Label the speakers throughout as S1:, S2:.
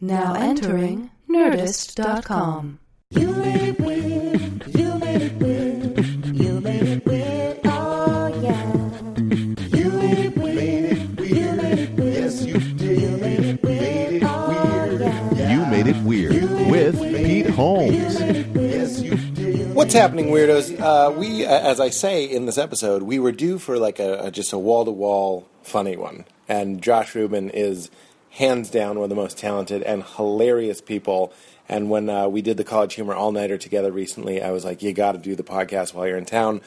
S1: Now entering Nerdist.com.
S2: You made it weird. You made it weird. You made it weird. Oh yeah. You made it weird. You made it weird.
S3: Yes, you did.
S2: You made it weird. Oh yeah.
S3: You made it weird with Pete Holmes.
S2: Yes, you did.
S4: What's happening, weirdos? Uh, we, uh, as I say in this episode, we were due for like a, a just a wall to wall funny one, and Josh Rubin is hands down one of the most talented and hilarious people. And when uh, we did the College Humor All Nighter together recently, I was like, "You got to do the podcast while you're in town."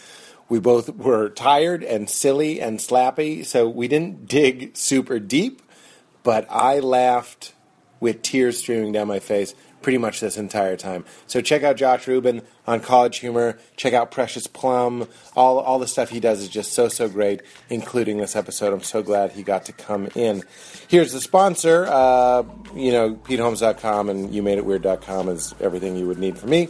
S4: We both were tired and silly and slappy, so we didn't dig super deep, but I laughed with tears streaming down my face pretty much this entire time. So check out Josh Rubin on College Humor. Check out Precious Plum. All all the stuff he does is just so so great, including this episode. I'm so glad he got to come in. Here's the sponsor. Uh, you know, PeteHolmes.com and YouMadeItWeird.com is everything you would need from me.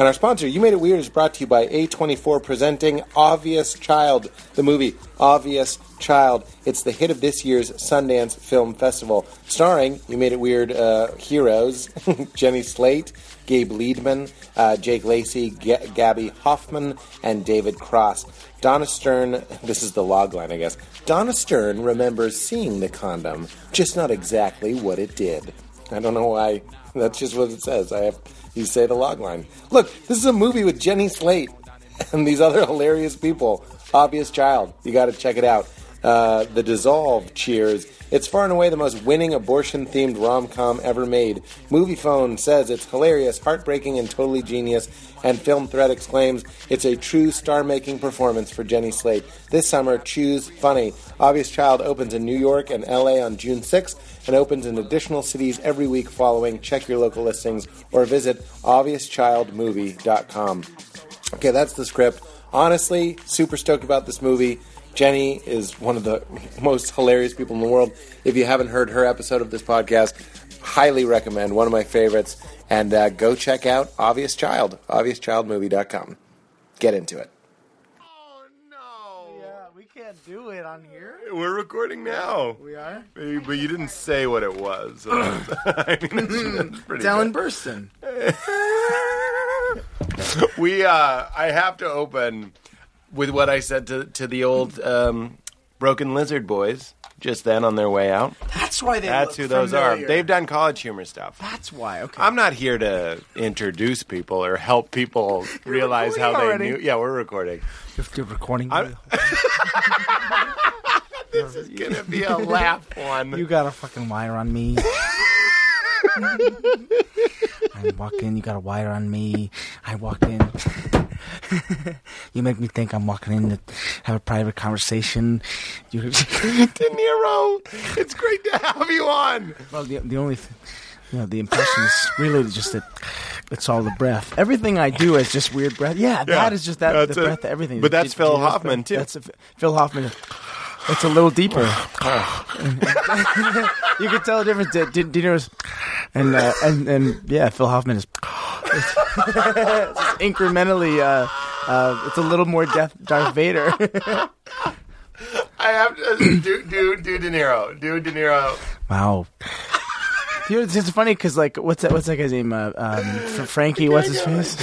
S4: And our sponsor, You Made It Weird, is brought to you by A24 presenting Obvious Child, the movie Obvious Child. It's the hit of this year's Sundance Film Festival, starring You Made It Weird uh, heroes Jenny Slate, Gabe Liedman, uh, Jake Lacy, G- Gaby Hoffmann, and David Cross. Donna Stern, this is the log line, I guess. Donna Stern remembers seeing the condom, just not exactly what it did. I don't know why. That's just what it says. I have you say the log line. Look, this is a movie with Jenny Slate and these other hilarious people. Obvious Child. You got to check it out. Uh, the Dissolve cheers. It's far and away the most winning abortion themed rom com ever made. Moviefone says it's hilarious, heartbreaking, and totally genius. And Film Threat exclaims it's a true star making performance for Jenny Slate. This summer, choose funny. Obvious Child opens in New York and LA on June 6th and opens in additional cities every week following. Check your local listings or visit obviouschildmovie.com. Okay, that's the script. Honestly, super stoked about this movie. Jenny is one of the most hilarious people in the world. If you haven't heard her episode of this podcast, highly recommend. One of my favorites. And uh, go check out Obvious Child, obviouschildmovie.com. Get into it.
S3: Oh no!
S5: Yeah, we can't do it on here.
S3: We're recording now.
S5: We are.
S3: But you didn't say what it was. I mean, it's, it's pretty
S5: Dallin. Burston.
S3: We, uh, I have to open with what I said to to the old um, Broken Lizard boys just then on their way out.
S5: That's why they.
S3: That's who those
S5: familiar.
S3: are. They've done college humor stuff.
S5: That's why. Okay.
S3: I'm not here to introduce people or help people realize how they
S5: recording
S3: knew. Yeah, we're recording.
S5: You're recording.
S3: I'm- This is gonna be a laugh one.
S5: you got a fucking wire on me. I walk in, you got a wire on me. I walk in. you make me think I'm walking in to have a private conversation. You,
S3: De Niro, it's great to have you on.
S5: well, the, the only, th- you know, the impression is really just that it's all the breath. Everything I do is just weird breath. Yeah, that is just that
S3: That's
S5: the
S3: it.
S5: breath. Everything.
S3: But that's
S5: J-
S3: Phil Hoffman,
S5: breath.
S3: too.
S5: That's a, Phil Hoffman. It's a little deeper. you could tell the difference. De, De, De Niro's and uh, and and yeah, Phil Hoffman is incrementally. Uh, uh, it's a little more Death, Darth Vader.
S3: I have to do do do De Niro, do De Niro.
S5: wow. You know, it's, it's funny because like, what's that? What's that guy's name? Uh, um, Fr- Frankie. What's his face?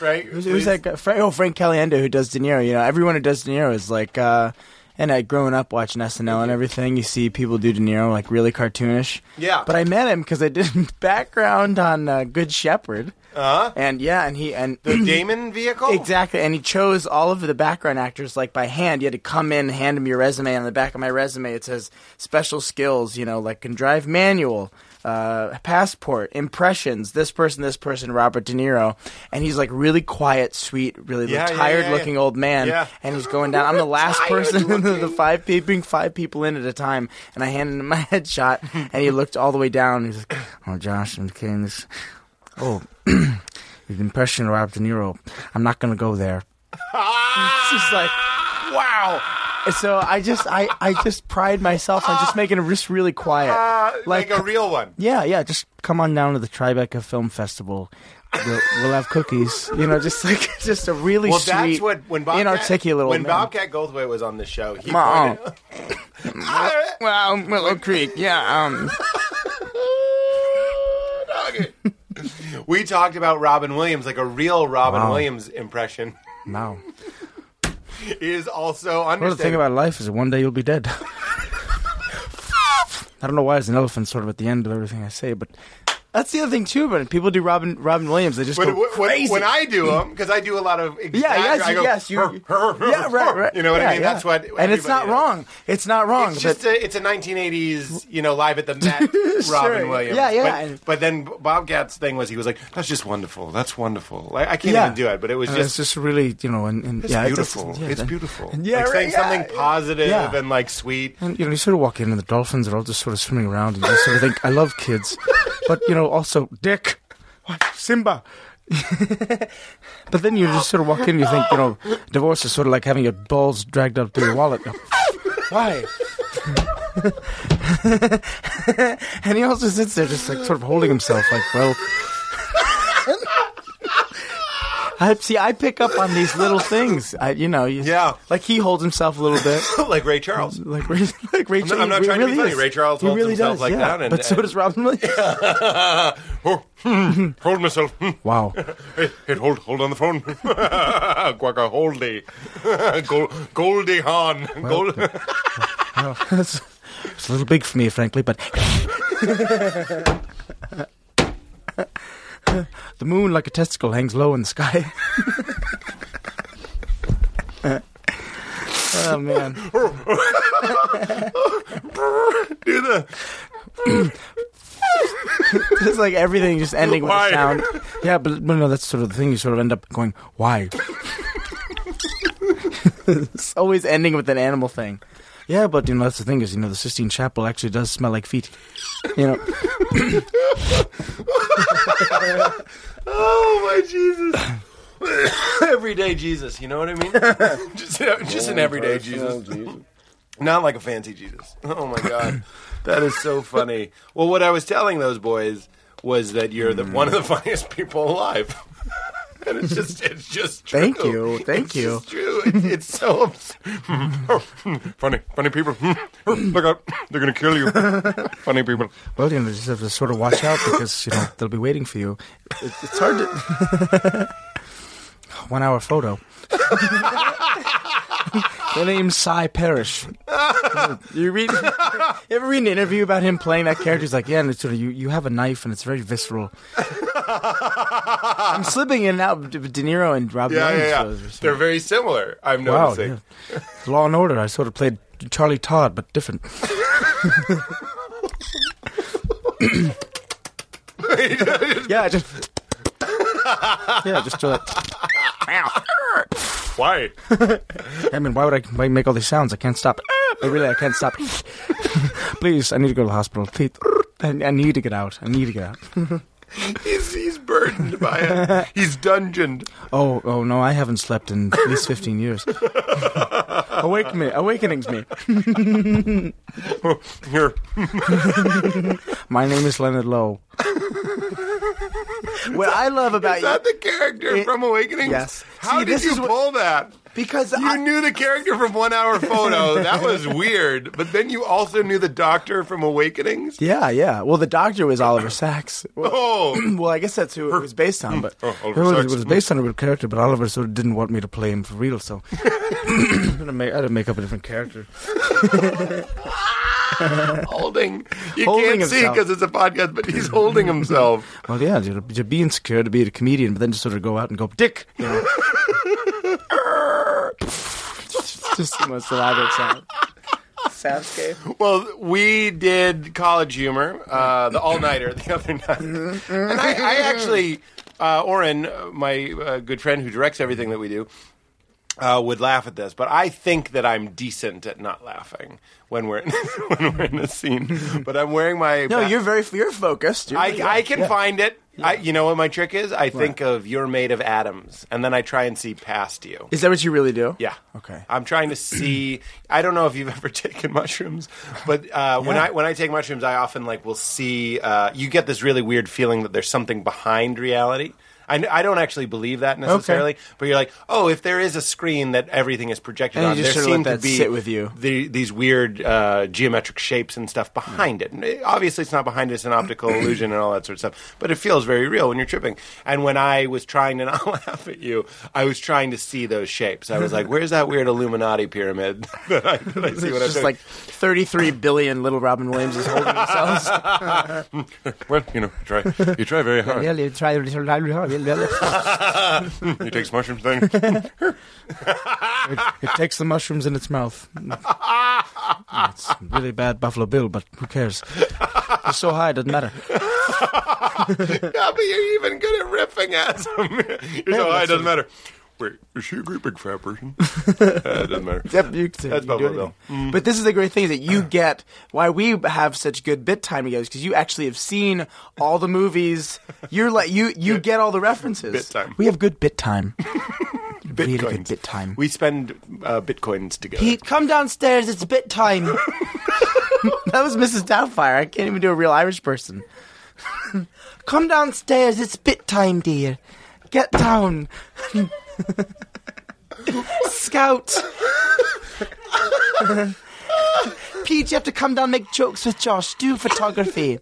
S3: Right?
S5: Who's, who's that guy? Frank, oh, Frank Caliendo, who does De Niro. You know, everyone who does De Niro is like, uh, and I growing up watching SNL and everything, you see people do De Niro like really cartoonish.
S3: Yeah.
S5: But I met him because I did background on uh, Good Shepherd,
S3: Uh-huh.
S5: and yeah, and he and
S3: The Damon vehicle.
S5: Exactly, and he chose all of the background actors like by hand. You had to come in, hand him your resume. On the back of my resume, it says special skills. You know, like can drive manual, uh, passport, impressions. This person, this person, Robert De Niro, and he's like really quiet, sweet, really
S3: Yeah, yeah,
S5: tired-looking
S3: yeah.
S5: old man.
S3: Yeah.
S5: And he's going down. I'm the last person. the, the five people, bring five people in at a time, and I handed him my headshot, and he looked all the way down. He's like, "Oh, Josh, I'm kidding this. Oh." The impression of Robert De Niro. I'm not going to go there. it's just like, wow. So I just, I, I just pride myself on just making it just really quiet.
S3: Uh,
S5: Like-
S3: like a real one.
S5: Yeah, yeah. Just come on down to the Tribeca Film Festival. We'll, we'll have cookies. You know, just like just a really
S3: Well,
S5: sweet,
S3: that's what when Bobcat,
S5: inarticulate
S3: when
S5: man.
S3: Bobcat Goldthwait was on the show. He pointed,
S5: Well, Willow Creek. Yeah. Um.
S4: we talked about Robin Williams, like a real Robin
S5: Wow.
S4: Williams impression,
S5: Wow.
S4: is also
S5: Well, the thing about life is one day you'll be dead. I don't know why there's an elephant sort of at the end of everything I say, but that's the other thing too. But people do Robin Robin Williams, they just
S4: when,
S5: go
S4: when,
S5: crazy.
S4: when I do them, because I do a lot of
S5: yeah, yes,
S4: I go,
S5: yes, you,
S4: "Hur, hur, hur,
S5: yeah, right, right.
S4: You know what
S5: yeah,
S4: I mean?
S5: yeah.
S4: That's what.
S5: and it's not
S4: does.
S5: wrong. It's not wrong.
S4: It's just a, it's a 1980s, you know, live at the Met Robin
S5: Sure.
S4: Williams.
S5: Yeah, yeah,
S4: But, but then Bobcat's thing was he was like, "That's just wonderful. That's wonderful." Like I can't even do it, but it was
S5: uh,
S4: just
S5: it's just really, you know, and, and
S4: It's
S5: yeah,
S4: beautiful.
S5: It's,
S4: it's beautiful.
S5: Yeah,
S4: like saying something positive and like sweet.
S5: And you know, you sort of walk in, and the dolphins are all just sort of swimming around, and you sort of think, "I love kids," but you know, also Dick, what Simba. but then you just sort of walk in, and you think, you know, divorce is sort of like having your balls dragged up to your wallet. Why? and he also sits there, just like sort of holding himself, like, well. I see. I pick up on these little things. I, you know, you,
S4: Yeah.
S5: Like he holds himself a little bit.
S4: like Ray Charles.
S5: Like Ray, like Ray
S4: I'm not- I'm not trying to be
S5: really
S4: funny.
S5: is.
S4: Ray Charles holds
S5: really
S4: himself
S5: does,
S4: like
S5: yeah.
S4: that and-
S5: but so
S4: and-
S5: does Robin Williams.
S4: oh, hmm. hold myself. Hmm.
S5: wow.
S4: Hey, hey, hold, hold on the phone. Quacka Holdy. Gold, Goldie Hawn. Gold.
S5: Well, it's, it's a little big for me, frankly, but the moon, like a testicle, hangs low in the sky. oh man!
S4: Do the.
S5: It's like everything just ending with
S4: Why?
S5: a sound. Yeah, but, but no, that's sort of the thing. You sort of end up going, "Why?" it's always ending with an animal thing. Yeah, but you know that's the thing is you know the Sistine Chapel actually does smell like feet. You know,
S4: Oh my Jesus! everyday Jesus, you know what I mean? just, uh, just an oh, everyday oh, Jesus, not like a fancy Jesus. Oh my God, that is so funny. Well, what I was telling those boys was that you're the mm. one of the funniest people alive. And it's just, it's just true.
S5: Thank you, thank
S4: It's
S5: you.
S4: just true. It's, it's so abs- funny, funny people. Look out, they're gonna kill you. Funny people.
S5: well, you know, you just have to sort of watch out because you know they'll be waiting for you. It, it's hard to. One hour photo. The name's Sy Parrish. you read, you ever read an interview about him playing that character? He's like, yeah, and it's sort of you. You have a knife, and it's very visceral. I'm slipping in and out of De Niro and Rob
S4: Yeah,
S5: Williams.
S4: yeah,
S5: shows or
S4: yeah.
S5: something.
S4: They're very similar. I'm
S5: Wow,
S4: noticing.
S5: yeah. Law and Order. I sort of played Charlie Todd, but different. yeah, just yeah, just uh,
S4: Why?
S5: I mean, why would I why make all these sounds? I can't stop. I really, I can't stop. Please, I need to go to the hospital. Please, I need to get out. I need to get out.
S4: He's he's burdened by it. He's dungeoned.
S5: Oh, oh no, I haven't slept in at least fifteen years. Awake me, awakening's me.
S4: Here,
S5: My name is Leonard Lowe. what I love about you
S4: is that the character
S5: It-
S4: from Awakening?
S5: Yes.
S4: How
S5: See,
S4: did
S5: this
S4: you
S5: is what-
S4: pull that?
S5: Because
S4: You
S5: I,
S4: knew the character from One Hour Photo. That was weird. But then you also knew the Doctor from Awakenings.
S5: yeah, yeah. Well, the doctor was Oliver Sacks. Well,
S4: Oh,
S5: well, I guess that's who it was based on, but
S4: Oh,
S5: it, was, it was based on a real character. But Oliver sort of didn't want me to play him for real, so I had to make, I had to make up a different character.
S4: holding. You
S5: Holding
S4: can't see because it's a podcast, but he's holding himself.
S5: Well, yeah, to, to be insecure, to be a comedian, but then just sort of go out and go, Dick, you know. Just the most elaborate sound. Soundscape.
S4: Well, we did College Humor, uh, the all nighter the other night, and I, I actually, uh, Oren, uh, my uh, good friend who directs everything that we do, uh, would laugh at this, but I think that I'm decent at not laughing when we're in, when we're in a scene. But I'm wearing my
S5: No,
S4: ba-
S5: you're very you're focused. You're,
S4: I,
S5: yeah,
S4: I can
S5: yeah.
S4: find it. I, you know what my trick is? I think of you're made of atoms, and then I try and see past you.
S5: Is that what you really do?
S4: Yeah.
S5: Okay.
S4: I'm trying to see. I don't know if you've ever taken mushrooms, but uh, when I when I take mushrooms, I often like will see. Uh, you get this really weird feeling that there's something behind reality. I, I don't actually believe that necessarily, but you're like, oh, if there is a screen that everything is projected
S5: And
S4: on, there seem to be
S5: sit with you.
S4: The, these weird uh, geometric shapes and stuff behind it. It- Obviously, it's not behind it; it's an optical illusion and all that sort of stuff. But it feels very real when you're tripping. And when I was trying to not laugh at you, I was trying to see those shapes. I was like, "Where's that weird Illuminati pyramid that I, that I see when
S5: just like 33 billion little Robin Williamses holding themselves.
S4: well, you know, try you try very hard.
S5: Really you try really hard.
S4: You take some mushrooms thing.
S5: It takes the mushrooms in its mouth. it's really bad Buffalo Bill, but who cares? It's so high, it doesn't matter.
S4: yeah, but you're even good at riffing at them. you know, it doesn't matter. Wait, is she a great big fat person? Uh, it doesn't matter.
S5: Yep, you, can-
S4: That's
S5: you can do
S4: Buffalo
S5: anything. But this is the great thing is that you get why we have such good bit time together because you actually have seen all the movies. You're like you you get all the references.
S4: Bit time.
S5: We have good bit time. really good bit time.
S4: We spend uh, bitcoins together.
S5: Pete, come downstairs. It's bit time. that was Mrs. Doubtfire. I can't even do a real Irish person. come downstairs. It's bit time, dear. Get down. Scout. Pete, you have to come down and make jokes with Josh. Do photography.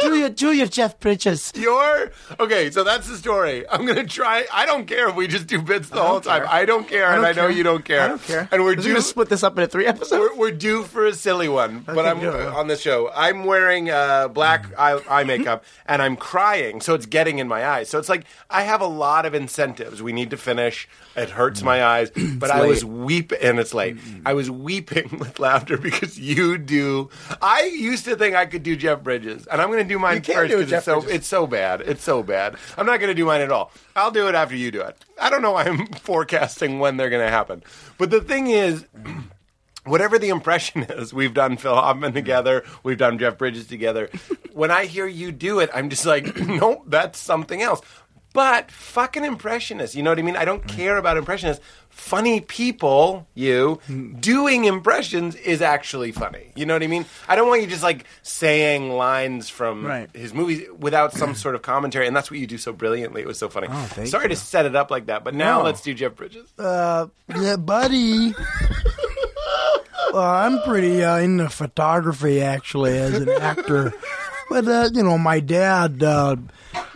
S5: Do your do your Jeff Bridges.
S4: You're okay. So that's the story. I'm gonna try. I don't care if we just do bits the whole time. I don't care,
S5: I
S4: and
S5: don't
S4: I know you don't care.
S5: I don't care.
S4: And we're
S5: We're
S4: due.
S5: gonna split this up into three episodes.
S4: We're, we're due for a silly one, but I'm on this show. I'm wearing uh, black eye, eye makeup and I'm crying, so it's getting in my eyes. So it's like I have a lot of incentives. We need to finish. It hurts my eyes, but I was weeping, and it's late. I was weeping with laughter because you do. I used to think I could do Jeff Bridges, and I'm going to do mine
S5: You
S4: first
S5: do
S4: because it's so it's so bad. It's so bad. I'm not going to do mine at all. I'll do it after you do it. I don't know why I'm forecasting when they're going to happen, but the thing is whatever the impression is, we've done Phil Hoffman together, we've done Jeff Bridges together. when I hear you do it, I'm just like, nope, that's something else. But fucking impressionists, you know what I mean? I don't care about impressionists. Funny people, you doing impressions is actually funny. You know what I mean? I don't want you just like saying lines from
S5: Right.
S4: his movies without some sort of commentary, and that's what you do so brilliantly. It was so funny.
S5: thank
S4: Sorry
S5: you.
S4: to set it up like that, but now
S5: No.
S4: let's do Jeff Bridges.
S6: Uh, yeah, buddy. Well, I'm pretty uh, into photography actually as an actor, but uh, you know, my dad uh,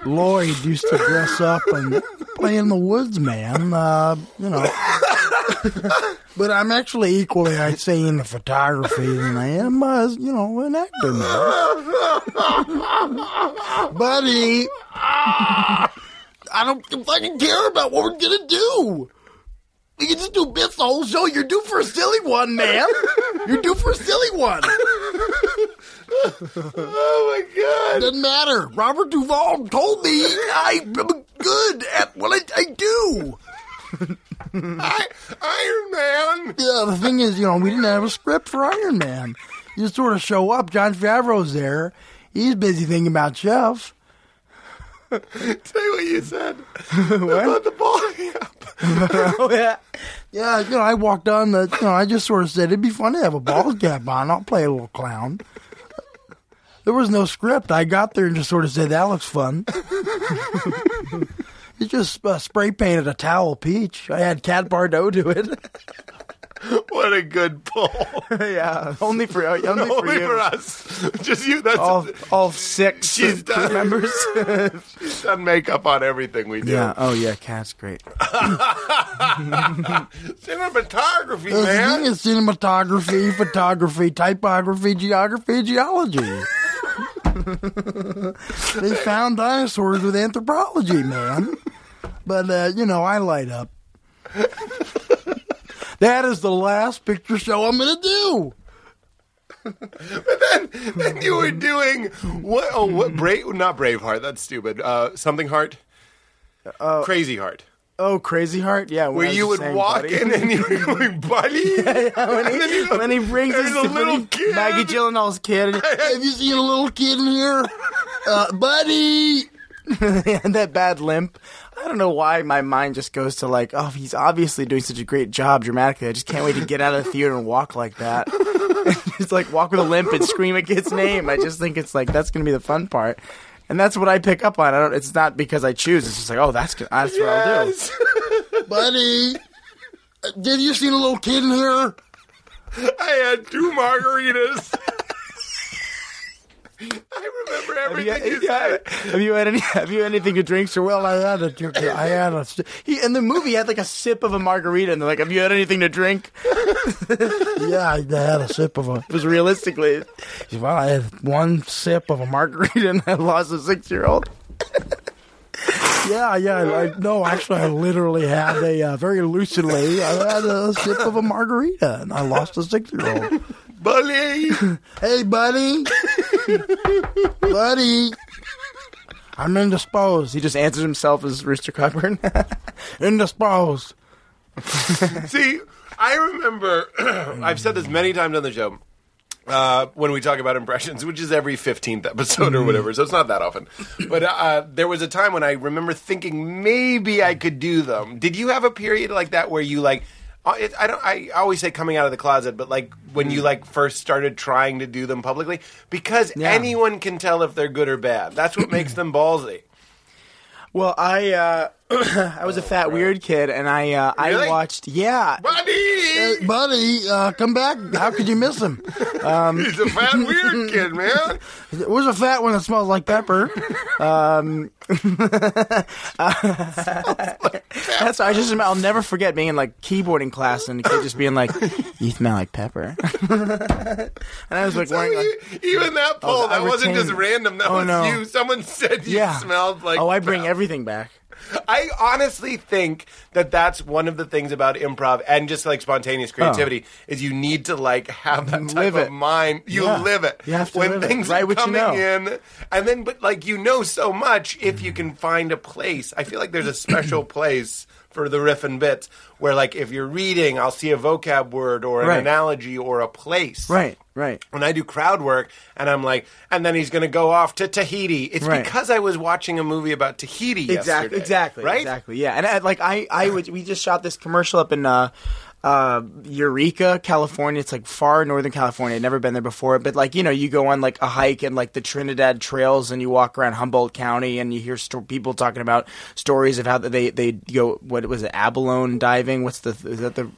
S6: Lloyd used to dress up and play in the woods, man. Uh, you know, but I'm actually equally, I'd say, into photography than I am as you know an actor, now. buddy. I don't fucking care about what we're gonna do. You can just do bits the whole show. You're due for a silly one, man. You're due for a silly one.
S4: Oh my god!
S6: Doesn't matter. Robert Duvall told me I'm good at what I, I do.
S4: I, Iron Man.
S6: Yeah, the thing is, you know, we didn't have a script for Iron Man. You just sort of show up. Jon Favreau's there. He's busy thinking about Jeff.
S4: Tell you what you said about the ball
S6: oh yeah, yeah. You know, I walked on the. You know, I just sort of said it'd be fun to have a ball cap on. I'll play a little clown. There was no script. I got there and just sort of said that looks fun. he just uh, spray painted a towel peach. I had Cat Bardot do it.
S4: What a good pull.
S5: yeah, only for only, for
S4: Only
S5: you.
S4: for us. Just you. That's
S5: All all six
S4: She's
S5: crew
S4: done.
S5: members.
S4: she's done makeup on everything we do.
S5: yeah. Oh yeah, cat's great.
S4: Cinematography,
S6: The thing
S4: man.
S6: is cinematography, photography, typography, geography, geology. they found dinosaurs with anthropology, man. But uh, you know, I light up. that is the last picture show I'm gonna do.
S4: But then then you were doing what? Oh, what? Brave? Not Braveheart. That's stupid. Uh, something Heart. Crazy Heart.
S5: Oh, Crazy Heart. Yeah,
S4: Where you would
S5: saying,
S4: walk
S5: buddy.
S4: in and you were going, buddy.
S5: when, he,
S4: And then you
S5: when he brings his
S4: little kid."
S5: Maggie Gyllenhaal's kid,
S6: Have you seen a little kid in here, uh, buddy?
S5: and that bad limp. I don't know why my mind just goes to like, oh, he's obviously doing such a great job dramatically. I just can't wait to get out of the theater and walk like that. it's like walk with a limp and scream a kid's name. I just think it's like that's gonna be the fun part. And and that's what I pick up on. I don't. It's not because I choose. It's just like, oh, that's good. That's what I'll do.
S6: Buddy, did you see a little kid in here?
S4: I had two margaritas. I remember
S5: Have you,
S4: everything you
S5: yeah,
S4: said.
S5: have you had any? Have you had anything to drink, sir? Well,
S6: Well, I had a, I had a,
S5: he in the movie he had like a sip of a margarita, and they're like, "Have you had anything to drink?"
S6: yeah, I had a sip of a.
S5: It was realistically,
S6: Well, I had one sip of a margarita.
S5: and I lost a six-year-old.
S6: Yeah, yeah. I, no, actually, I literally had a uh, very lucidly. I had a sip of a margarita, and I lost a six-year-old.
S4: Bully.
S6: Hey, buddy, buddy, I'm indisposed.
S5: He just answers himself as Rooster Cogburn.
S6: Indisposed.
S4: See, I remember, I've said this many times on the show. Uh, when we talk about impressions, which is every 15th episode or whatever, so it's not that often. But uh, there was a time when I remember thinking maybe I could do them. Did you have a period like that where you like? Uh, It, I don't. I always say coming out of the closet, but like when you like first started trying to do them publicly, because
S5: Yeah.
S4: anyone can tell if they're good or bad. That's what makes them ballsy.
S5: well, I uh, I was a fat weird kid, and I uh,
S4: Really?
S5: I watched. Yeah,
S4: Buddy,
S6: Hey, buddy, uh, come back. How could you miss him?
S4: he's a fat weird kid, man.
S6: It was a fat one that smells like pepper.
S5: That's I just I'll never forget being in like keyboarding class and the kid just being like, "You smell like pepper," and I was like wearing like,
S4: Even that poll,
S5: Oh, I
S4: that wasn't
S5: retained-
S4: just random. That
S5: Oh,
S4: was
S5: no.
S4: you. Someone said you
S5: yeah,
S4: smelled like.
S5: oh, I bring everything back.
S4: I honestly think that that's one of the things about improv and just like spontaneous creativity is you need to like have that type
S5: Live
S4: of
S5: it.
S4: mind. You
S5: Yeah.
S4: live it.
S5: You have to
S4: when
S5: live it.
S4: things
S5: Write
S4: are
S5: what you
S4: coming
S5: know.
S4: in, and then but like you know so much if you can find a place. I feel like there's a special place for the riff and bits where like if you're reading, I'll see a vocab word or an
S5: Right.
S4: analogy or a place.
S5: Right, right.
S4: when I do crowd work and I'm like, and then he's going to go off to Tahiti. It's
S5: Right.
S4: because I was watching a movie about Tahiti
S5: Exactly,
S4: yesterday.
S5: exactly,
S4: Right?
S5: exactly. Yeah, and I, like I, I would. We just shot this commercial up in uh, uh, Eureka, California. It's like far northern California. I'd never been there before, but like you know, you go on like a hike and like the Trinidad trails, and you walk around Humboldt County, and you hear sto- people talking about stories of how they they go. What was it? Abalone diving. What's the is that the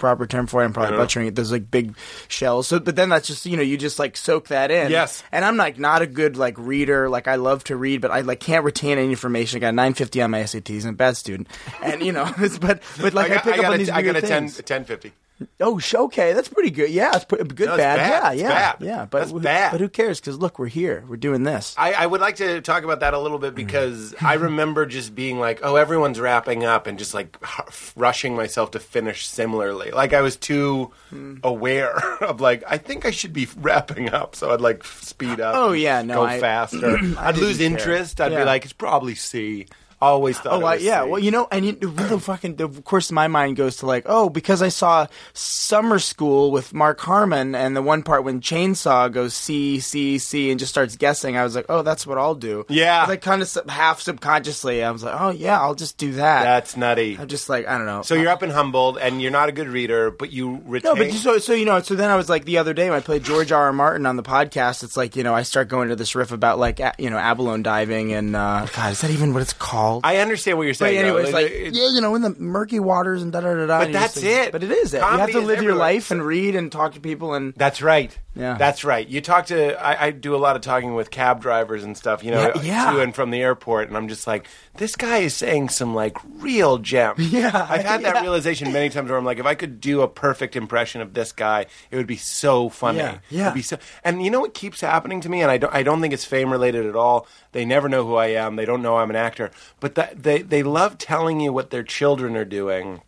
S5: proper term for it? I'm probably butchering it. There's like big shells. So, but then that's just you know you just like soak that in.
S4: Yes.
S5: And I'm like not a good like reader. Like I love to read, but I like can't retain any information. I got 950 on my SATs. I'm a bad student, and you know, it's, but but like I,
S4: got,
S5: pick up on
S4: a,
S5: these
S4: I got a 10,
S5: things.
S4: 1050.
S5: Oh, okay, that's pretty good. Yeah, it's pretty good.
S4: No,
S5: bad.
S4: bad.
S5: Yeah,
S4: It's
S5: yeah,
S4: bad.
S5: yeah. But
S4: That's
S5: who-
S4: bad.
S5: But who cares? Because look, we're here. We're doing this.
S4: I, I would like to talk about that a little bit because I remember just being like, oh, everyone's wrapping up and just like h- rushing myself to finish similarly. Like I was too
S5: Hmm.
S4: aware of like, I think I should be wrapping up. So I'd like speed up.
S5: Oh, yeah, no,
S4: Go
S5: I-
S4: faster. I'd lose
S5: care.
S4: interest. I'd
S5: Yeah.
S4: be like, it's probably C. Always thought
S5: Oh, I, yeah. Well, you know, and you, the fucking, of course, my mind goes to like, oh, because I saw Summer School with Mark Harmon, and the one part when Chainsaw goes C, C, C, and just starts guessing. I was like, oh, that's what I'll do.
S4: Yeah.
S5: like kind of sub- half subconsciously, I was like, oh yeah, I'll just do that.
S4: That's nutty.
S5: I'm just like, I don't know.
S4: So you're up in Humboldt and you're not a good reader, but you retain.
S5: No, but so so you know, so then I was like the other day when I played George R. R. Martin on the podcast. It's like you know I start going to this riff about like a, you know abalone diving and uh, God, is that even what it's called?
S4: I understand what you're saying.
S5: But anyways,
S4: though.
S5: like-
S4: It-
S6: Yeah, you know, in the murky waters and da da da da.
S4: But that's
S6: just-
S4: it.
S5: But it is it. You have to
S4: is
S5: live your life and read and talk to people and
S4: That's right.
S5: Yeah.
S4: That's right. You talk to I, I do a lot of talking with cab drivers and stuff, you know,
S5: Yeah, yeah.
S4: to and from the airport, and I'm just like, this guy is saying some like real gems.
S5: Yeah,
S4: I've had that
S5: yeah.
S4: realization many times where I'm like, if I could do a perfect impression of this guy, it would be so funny.
S5: Yeah, yeah.
S4: It'd be so, and you know what keeps happening to me, and I don't I don't think it's fame related at all. They never know who I am. They don't know I'm an actor, but that they they love telling you what their children are doing.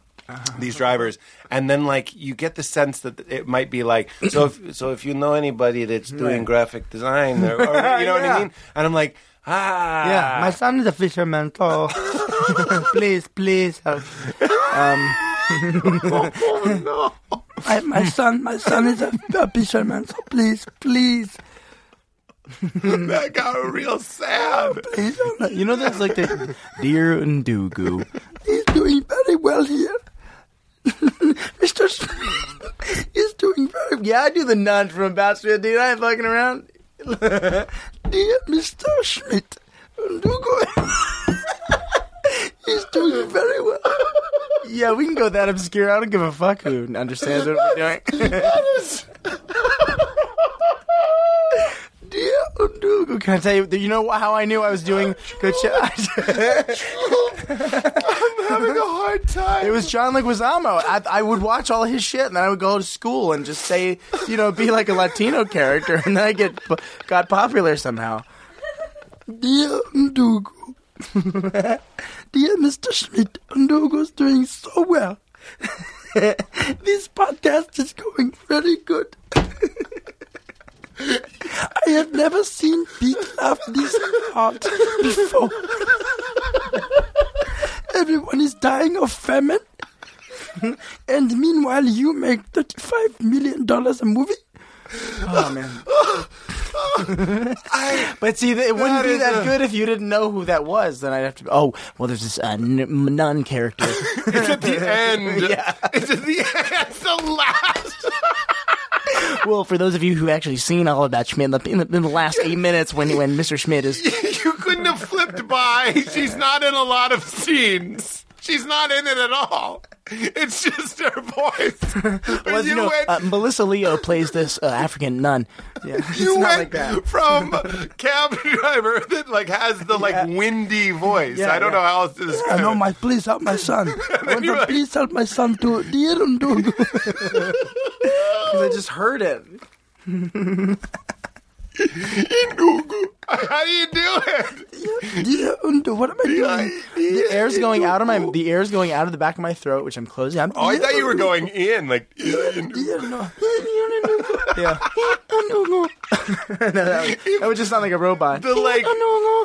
S4: These drivers and then like you get the sense that it might be like so if so if you know anybody that's doing graphic design or, or you know what I mean and I'm like ah
S6: Yeah, my son is a fisherman, so please, please help.
S4: oh no
S6: My, my son, my son is a, a fisherman, so please, please,
S4: that got real sad
S6: please.
S5: you know that's like the dear and Dugu.
S6: He's doing very well here. Mr. Smith is doing very.
S5: Yeah, I do the nun from Ambassador, dude. I ain't fucking around.
S6: Dear Mr. Schmidt, He's doing very well.
S5: Yeah, we can go that obscure. I don't give a fuck who understands what we're doing. Dear oh, Ndugu, Can I tell you? You know how I knew I was doing good shit?
S4: I'm having a hard time.
S5: It was John Leguizamo. I, I would watch all his shit, and then I would go to school and just say, you know, be like a Latino character, and then I get got popular somehow.
S6: Dear Ndugu. Dear Mr. Schmidt, Ndugu's doing so well. this podcast is going very good. I have never seen Pete laugh this hard before. Everyone is dying of famine. And meanwhile, you make $35 million a movie?
S5: Oh man. but see, it wouldn't
S4: That
S5: be that
S4: a-
S5: good if you didn't know who that was. Then I'd have to. Oh, well, there's this uh, n- nun character.
S4: It's at the end.
S5: Yeah.
S4: It's at the end. It's the last.
S5: Well, for those of you who actually seen all of that Schmidt in the, in the, in the last eight minutes, when when Mr. Schmidt is
S4: you couldn't have flipped by. She's not in a lot of scenes. She's not in it at all. It's just her voice. But
S5: was, you know,
S4: went,
S5: uh, Melissa Leo plays this uh, African nun. Yeah, it's
S4: you
S5: not
S4: went
S5: like that.
S4: from cab driver that like has the like
S5: Yeah.
S4: windy voice.
S5: Yeah,
S4: I don't
S5: yeah.
S4: know how else to
S6: I
S4: describe
S6: know
S4: it.
S6: my please help my son. I went
S4: you're like-
S6: please help my son to dear Ndugu.
S5: Because I just heard it.
S4: How do you do it?
S6: What am I doing?
S5: The air's going out of my. The air's going out of the back of my throat, which I'm closing. I'm,
S4: Oh, I thought you were going in. Like,
S5: Yeah. no, that, would, that would just sound like a robot.
S4: the like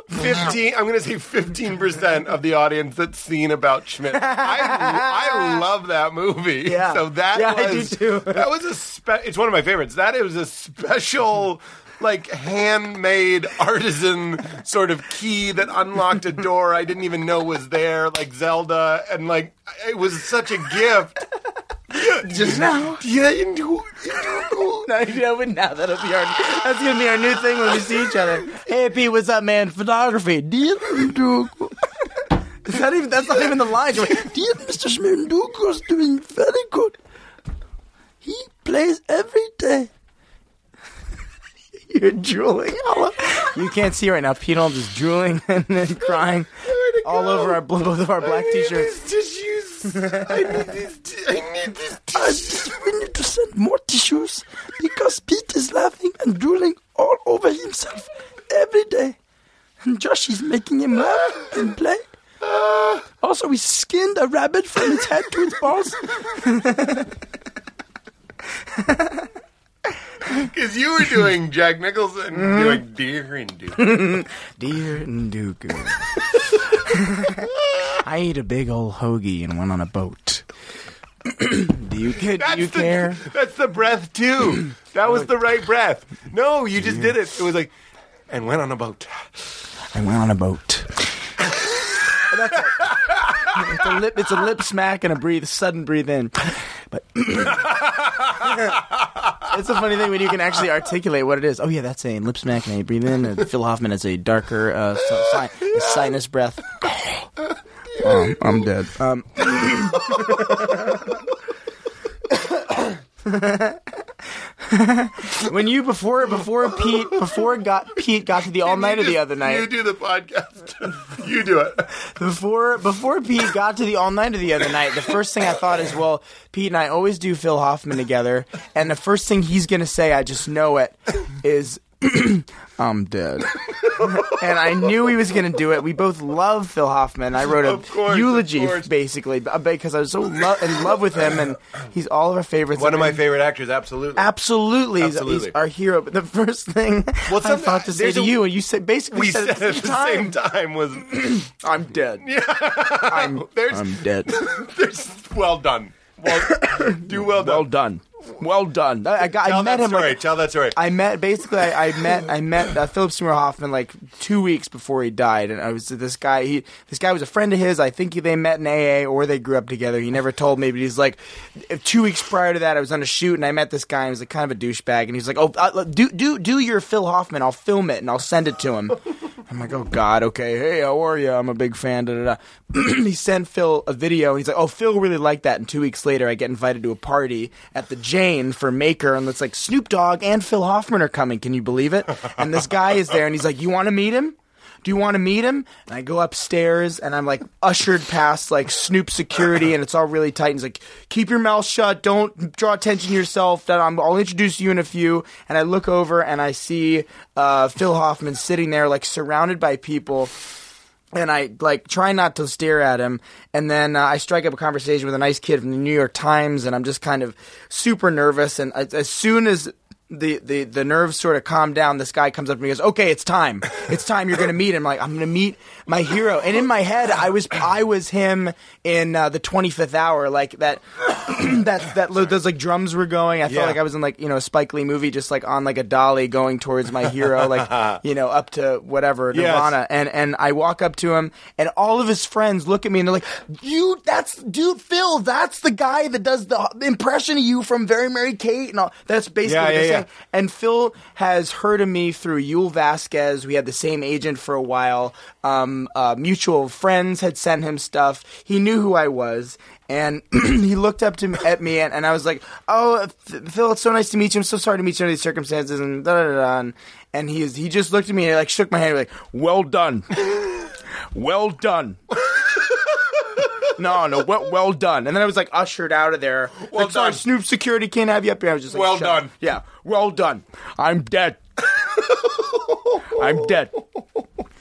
S4: fifteen. I'm gonna say fifteen percent of the audience that's seen about Schmidt. I I love that movie.
S5: Yeah.
S4: So that
S5: Yeah, I do
S4: was
S5: too.
S4: that was a spe- It's one of my favorites. That is a special. Like handmade artisan sort of key that unlocked a door I didn't even know was there, like Zelda, and like it was such a gift.
S5: Just now.
S4: Yeah, you do.
S5: No, you know, but now that'll be our. That's gonna be our new thing when we see each other. Hey, Pete, what's up, man? Photography. Is that even? That's not even the line. You're like,
S6: Dear Mr. Schmidt, Ndugu's doing very good. He plays every day.
S5: You're drooling. all You can't see right now. Pete Holmes is drooling and then crying all over our both of our black t-shirts.
S4: Tissues. I need these. t- I need these.
S6: Just, we need to send more tissues because Pete is laughing and drooling all over himself every day. And Josh is making him laugh and play. Ah. Also, we skinned a rabbit from its head to its balls.
S4: Because you were doing Jack Nicholson,
S5: Mm-hmm.
S4: you're like dear and dear.
S5: Dear Ndugu. I ate a big old hoagie and went on a boat. do you, do
S4: That's
S5: you
S4: the,
S5: care?
S4: That's the breath too. That was the right breath. No, you just did it. It was like, and went on a boat.
S5: I went on a boat. That's it. It's a lip. It's a lip smack and a breathe, sudden breathe in. But it's a funny thing when you can actually articulate what it is. Oh yeah, that's a lip smack and a breathe in. And Phil Hoffman is a darker uh, a sinus breath. Um, I'm dead. Um, when you before before Pete before got Pete got to the all nighter the other night.
S4: You do the podcast. you do it.
S5: Before before Pete got to the all nighter the other night, the first thing I thought is, well, Pete and I always do Phil Hoffman together, and the first thing he's gonna say, I just know it, is I'm dead. and I knew he was gonna do it. We both love Phil Hoffman. I wrote a
S4: course,
S5: eulogy basically because I was so lo- in love with him, and he's all of our favorites.
S4: One of my favorite actors, absolutely.
S5: Absolutely, he's-
S4: Absolutely.
S5: he's our hero. But the first thing
S4: Well,
S5: I thought to say to
S4: a-
S5: you, and you said basically
S4: we
S5: said
S4: said
S5: at the same time,
S4: time was
S5: I'm dead. Yeah. I'm,
S4: there's,
S5: I'm dead.
S4: well done. Well, do well done.
S5: Well done. Well done. I, I got. I
S4: Tell
S5: met
S4: that
S5: him.
S4: story.
S5: Like,
S4: Tell that story.
S5: I met basically. I, I met. I met uh, Philip Seymour Hoffman like two weeks before he died, and I was this guy. He this guy was a friend of his. I think they met in AA or they grew up together. He never told me, but he's like, two weeks prior to that, I was on a shoot and I met this guy. and He was like kind of a douchebag, and he's like, "Oh, uh, do do do your Phil Hoffman. I'll film it and I'll send it to him." I'm like, oh God, okay, hey, how are you? I'm a big fan. Da, da, da. he sent Phil a video, and he's like, oh, Phil really liked that. And two weeks later, I get invited to a party at the Jane for Maker, and it's like Snoop Dogg and Phil Hoffman are coming. Can you believe it? And this guy is there, and he's like, you want to meet him? Do you want to meet him? And I go upstairs and I'm like ushered past like Snoop security and it's all really tight. And he's like, keep your mouth shut. Don't draw attention to yourself. That I'm, I'll introduce you in a few. And I look over and I see uh, Phil Hoffman sitting there like surrounded by people and I like try not to stare at him. And then uh, I strike up a conversation with a nice kid from the New York Times, and I'm just kind of super nervous. And as, as soon as the, the, the nerves sort of calm down, this guy comes up to me and goes, "Okay, it's time. It's time. You're going to meet him." Like I'm going to meet my hero. And in my head, I was I was him in uh, the 25th hour, like that that that lo- those like drums were going. I
S4: Yeah.
S5: felt like I was in like you know a Spike Lee movie, just like on like a dolly going towards my hero, like you know up to whatever
S4: Yes.
S5: Nirvana. And and I walk up to him, and all of his friends look at me and they're like, "You, that's dude, Phil. That's the guy that does the impression of you from Very Mary Kate." And all. That's basically
S4: Yeah,
S5: what they're
S4: yeah,
S5: saying.
S4: yeah.
S5: And Phil has heard of me through Yul Vasquez. We had the same agent for a while. Um, uh, mutual friends had sent him stuff. He knew who I was. And he looked up to me, at me, and, and I was like, "Oh, Phil, it's so nice to meet you. I'm so sorry to meet you under these circumstances." And da da da. And, and he is, he just looked at me and like shook my hand, like, "Well done, well done." No, no, well, well done. And then I was like ushered out of there.
S4: Well
S5: like, sorry,
S4: done.
S5: Snoop security can't have you up here. I was just like,
S4: Well done.
S5: Yeah, well done. I'm dead. I'm dead.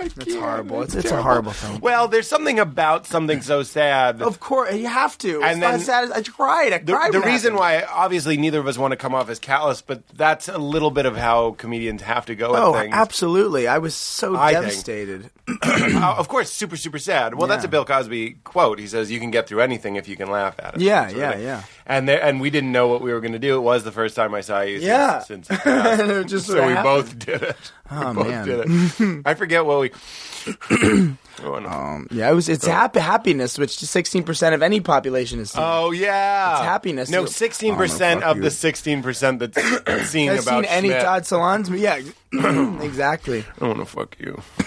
S5: It's horrible. It's, it's a horrible thing.
S4: Well, there's something about something so sad.
S5: Of course, you have to.
S4: And
S5: it's not
S4: then-
S5: sad. as- I cried. I
S4: the,
S5: cried.
S4: the reason
S5: happened.
S4: why, obviously, neither of us want to come off as callous, but that's a little bit of how comedians have to go at
S5: Oh,
S4: things.
S5: absolutely. I was so
S4: I
S5: devastated.
S4: Uh, of course, super, super sad. Well, that's a Bill Cosby quote. He says, "You can get through anything if you can laugh at it."
S5: Yeah, yeah, yeah.
S4: And there, and we didn't know what we were going to do. It was the first time I saw you. Since,
S5: Yeah.
S4: since.
S5: And it just
S4: so we
S5: happened.
S4: both did it.
S5: Oh,
S4: we both
S5: man.
S4: did it. I forget what we. oh, no.
S5: Um, yeah, it was. It's happy, happiness, which sixteen percent of any population is.
S4: Oh yeah,
S5: It's happiness.
S4: No, sixteen percent of
S5: you.
S4: the sixteen percent that's seen
S5: I've
S4: about
S5: seen any
S4: Schmidt.
S5: Todd Solondz. Yeah, exactly.
S4: I want to fuck you.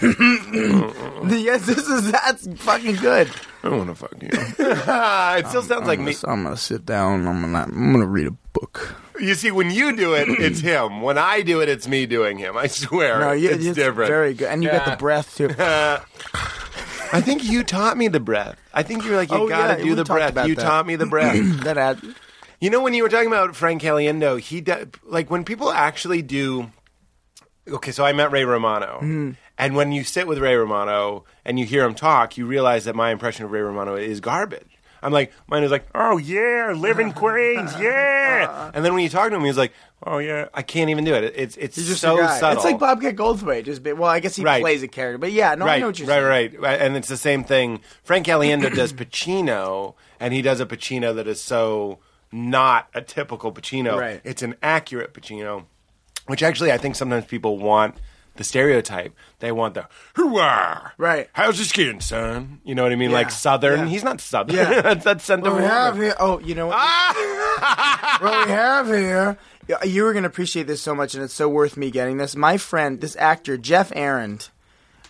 S5: yes, this is that's fucking good.
S4: I want to fuck you. it still sounds like me.
S5: I'm gonna sit down. I'm gonna. I'm gonna read a book.
S4: You see, when you do it, it's him. When I do it, it's me doing him. I swear,
S5: No, you,
S4: it's, different.
S5: Very good, and you got
S4: Yeah.
S5: the breath too.
S4: I think you taught me the breath. I think you're like you
S5: Oh,
S4: gotta
S5: yeah,
S4: do the
S5: talked
S4: breath. You
S5: that.
S4: taught me the breath.
S5: that ad.
S4: You know, when you were talking about Frank Caliendo, he de- like when people actually do. Okay, so I met Ray Romano,
S5: Hmm.
S4: And when you sit with Ray Romano and you hear him talk, you realize that my impression of Ray Romano is garbage. I'm like, mine is like, oh yeah, living Queens, yeah. Uh-huh. And then when you talk to him, he's like, oh yeah, I can't even do it. It's it's
S5: He's just
S4: so subtle.
S5: It's like Bobcat Goldthwait. Just be, well, I guess he
S4: Right.
S5: plays a character, but yeah, no, I
S4: right,
S5: know what you're
S4: right,
S5: saying.
S4: right, And it's the same thing. Frank Caliendo does Pacino, and he does a Pacino that is so not a typical Pacino.
S5: Right.
S4: It's an accurate Pacino, which actually I think sometimes people want the stereotype. They want the hooah,
S5: Right.
S4: How's your skin, son? You know what I mean?
S5: Yeah,
S4: Like Southern.
S5: yeah.
S4: He's not Southern.
S5: Yeah.
S4: that's that's
S6: What we have here,
S5: Oh, you know what?
S4: Ah!
S6: what we have here,
S5: You were going to appreciate this so much, and it's so worth me getting this. My friend, this actor, Jeff Arend,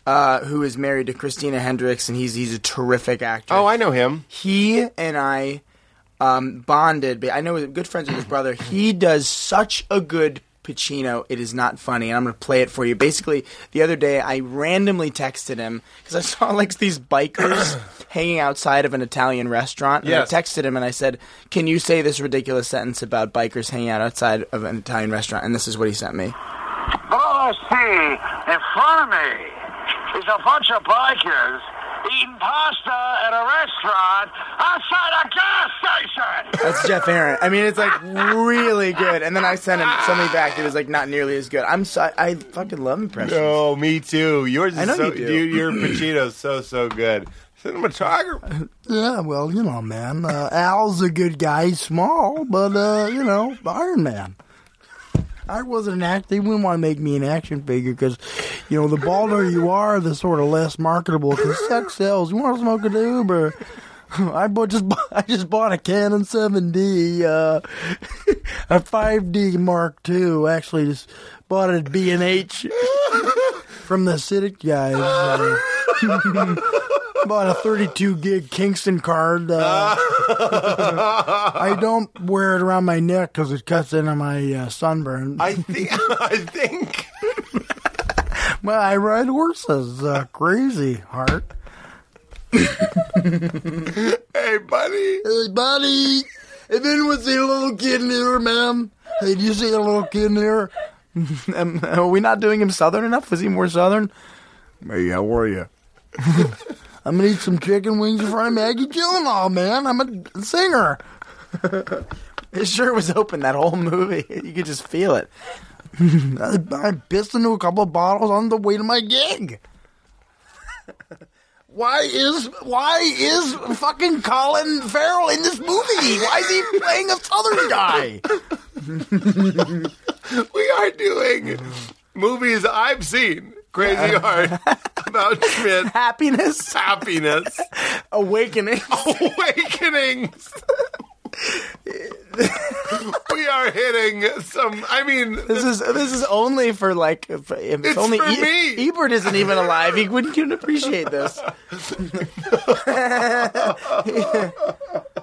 S5: uh, who is married to Christina Hendricks, and he's he's a terrific actor.
S4: Oh, I know him.
S5: he and I um, bonded. I know we're good friends with his brother. He does such a good Pacino. It is not funny, and I'm going to play it for you. Basically, the other day I randomly texted him because I saw like these bikers hanging outside of an Italian restaurant. And
S4: Yes.
S5: I texted him and I said, "Can you say this ridiculous sentence about bikers hanging out outside of an Italian restaurant?" And this is what he sent me.
S7: All I see in front of me is a bunch of bikers eating pasta at a restaurant outside a gas station.
S5: That's Jeff Arend. I mean, it's like really good. And then I sent him something back that was like not nearly as good. I'm so, I fucking love impressions.
S4: Oh, me too. Yours is
S5: I know
S4: so,
S5: you do.
S4: Dude, your Pacino's so so good. Cinematographer.
S6: yeah, well, you know, man, uh, Al's a good guy. He's small, but uh, you know, Iron Man. I wasn't an actor. They wouldn't want to make me an action figure because, you know, the balder you are, the sort of less marketable. Because sex sells. You want to smoke an Uber? I bought just bought, I just bought a Canon 7D, uh, a 5D Mark II. Actually, just bought it at B and H. from the Hasidic guys. Uh, bought a 32 gig Kingston card. Uh, I don't wear it around my neck because it cuts into my uh, sunburn.
S4: I think. I think.
S6: well, I ride horses. Uh, crazy heart.
S4: Hey, buddy.
S6: Hey, buddy. If anyone see a little kid in here, ma'am? Hey, do you see a little kid in here?
S5: Um, are we not doing him southern enough? Is he more southern?
S6: Hey, how are you? I'm gonna eat some chicken wings in front of Maggie Gyllenhaal, man. I'm a singer.
S5: His shirt was open that whole movie. You could just feel it.
S6: I, I pissed into a couple of bottles on the way to my gig. Why is why is fucking Colin Farrell in this movie? Why is he playing a Southern guy?
S4: We are doing movies I've seen. Crazy Heart about Schmidt.
S5: Happiness,
S4: Happiness.
S5: awakening.
S4: Awakenings. we are hitting some. I mean,
S5: This is this is only for like if, if
S4: It's
S5: only
S4: for
S5: E-
S4: me.
S5: Ebert isn't even alive. He wouldn't even appreciate this.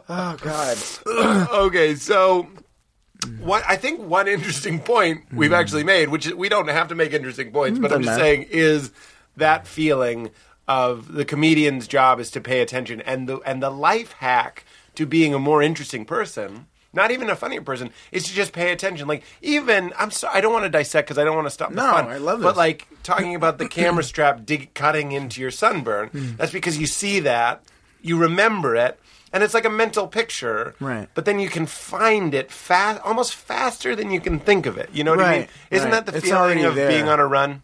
S5: oh God!
S4: okay, so what I think one interesting point we've hmm. actually made, which is, we don't have to make interesting points, hmm, but I'm just saying, is that feeling of the comedian's job is to pay attention, and the and the life hack to being a more interesting person. Not even a funnier person is to just pay attention. Like even I'm sorry, I don't want to dissect because I don't want to stop the
S5: No,
S4: fun.
S5: I love
S4: But like talking about the camera strap dig, cutting into your sunburn,
S5: Hmm.
S4: that's because you see that, you remember it, and it's like a mental picture.
S5: Right.
S4: But then you can find it fast, almost faster than you can think of it. You know what I mean? Isn't
S5: right.
S4: that the
S5: It's
S4: feeling of
S5: there.
S4: being on a run?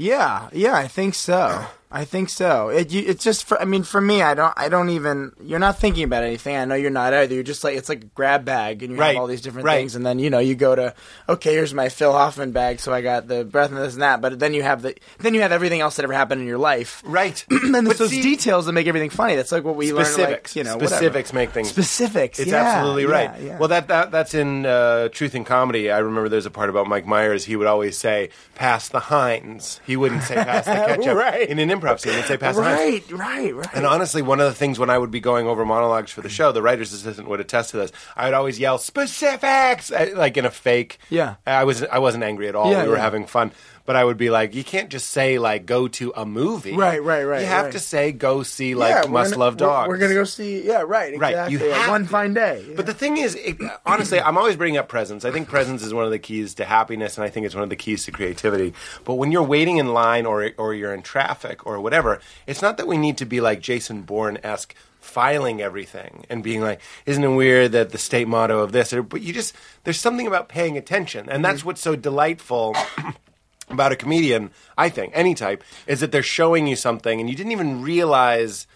S5: Yeah, yeah, I think so. I think so. It, you, it's just for. I mean, for me, I don't. I don't even. You're not thinking about anything. I know you're not either. You're just like it's like a grab bag, and you
S4: Right,
S5: have all these different
S4: right.
S5: things, and then you know you go to. Okay, here's my Phil Hoffman bag, so I got the breath and this and that. But then you have the. Then you have everything else that ever happened in your life.
S4: Right.
S5: and
S4: But
S5: it's those
S4: see-
S5: details that make everything funny. That's like what we learn.
S4: Specifics.
S5: Like, you know, whatever.
S4: Specifics make things
S5: Specifics.
S4: It's
S5: yeah,
S4: absolutely right.
S5: yeah, yeah.
S4: Well, that, that that's in uh, Truth in Comedy. I remember there's a part about Mike Myers. He would always say, "Pass the Heinz." He wouldn't say, "Pass the ketchup."
S5: Right.
S4: In an improv scene, he'd say, "Pass the Heinz."
S5: right, right, right.
S4: And honestly, one of the things when I would be going over monologues for the show, the writer's assistant would attest to this. I would always yell specifics, like in a fake.
S5: Yeah.
S4: I was I wasn't angry at all.
S5: Yeah,
S4: we were
S5: yeah.
S4: having fun, but I would be like, you can't just say like go to a movie.
S5: Right, right, right,
S4: You have
S5: right.
S4: to say go see like
S5: Yeah, we're
S4: Must
S5: gonna-
S4: Love
S5: we're-
S4: Dogs.
S5: We're, gonna go see. Yeah, right.
S4: Right,
S5: Exactly.
S4: you have
S5: one
S4: to.
S5: fine day.
S4: But the thing is, it, honestly, I'm always bringing up presence. I think presence is one of the keys to happiness, and I think it's one of the keys to creativity. But when you're waiting in line or or you're in traffic or whatever, it's not that we need to be like Jason Bourne esque filing everything and being like, isn't it weird that the state motto of this? Or, but you just there's something about paying attention, and that's mm-hmm. what's so delightful. About a comedian, I think, any type, is that they're showing you something and you didn't even realize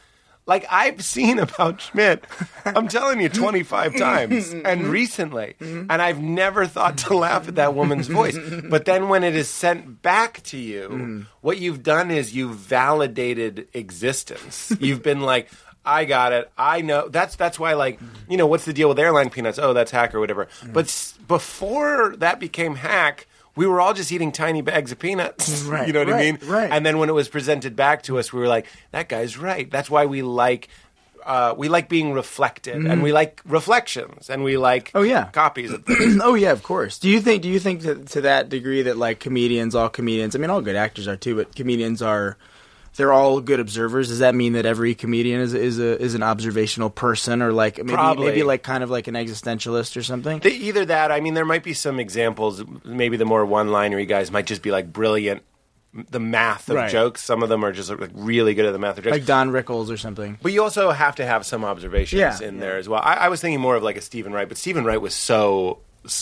S4: like I've seen about Schmidt, I'm telling you, 25 times mm-hmm. and recently, mm-hmm. and I've never thought to laugh at that woman's mm-hmm. voice. But then when it is sent back to you, what you've done is you've validated existence. You've been like, I got it. I know. That's that's why, like, you know, what's the deal with airline peanuts? Oh, that's hack or whatever. Mm. But s- before that became hack. We were all just eating tiny bags of peanuts.
S5: Right,
S4: you know what I mean?
S5: right.
S4: And then when it was presented back to us, we were like, "That guy's right." That's why we like uh, we like being reflected, and we like reflections, and we like
S5: Mm-hmm. Oh, yeah.
S4: copies of things.
S5: oh yeah, of course. Do you think? Do you think to, to that degree that like comedians, all comedians? I mean, all good actors are too, but comedians are. They're all good observers. Does that mean that every comedian is is a is an observational person, or like maybe
S4: Probably.
S5: maybe like kind of like an existentialist or something?
S4: The- either that, I mean, there might be some examples. Maybe the more one-linery guys might just be like brilliant. The math of
S5: Right.
S4: jokes. Some of them are just like really good at the math of jokes.
S5: like Don Rickles or something.
S4: But you also have to have some observations
S5: Yeah,
S4: in
S5: yeah.
S4: there as well. I, I was thinking more of like a Stephen Wright, but Stephen Wright was so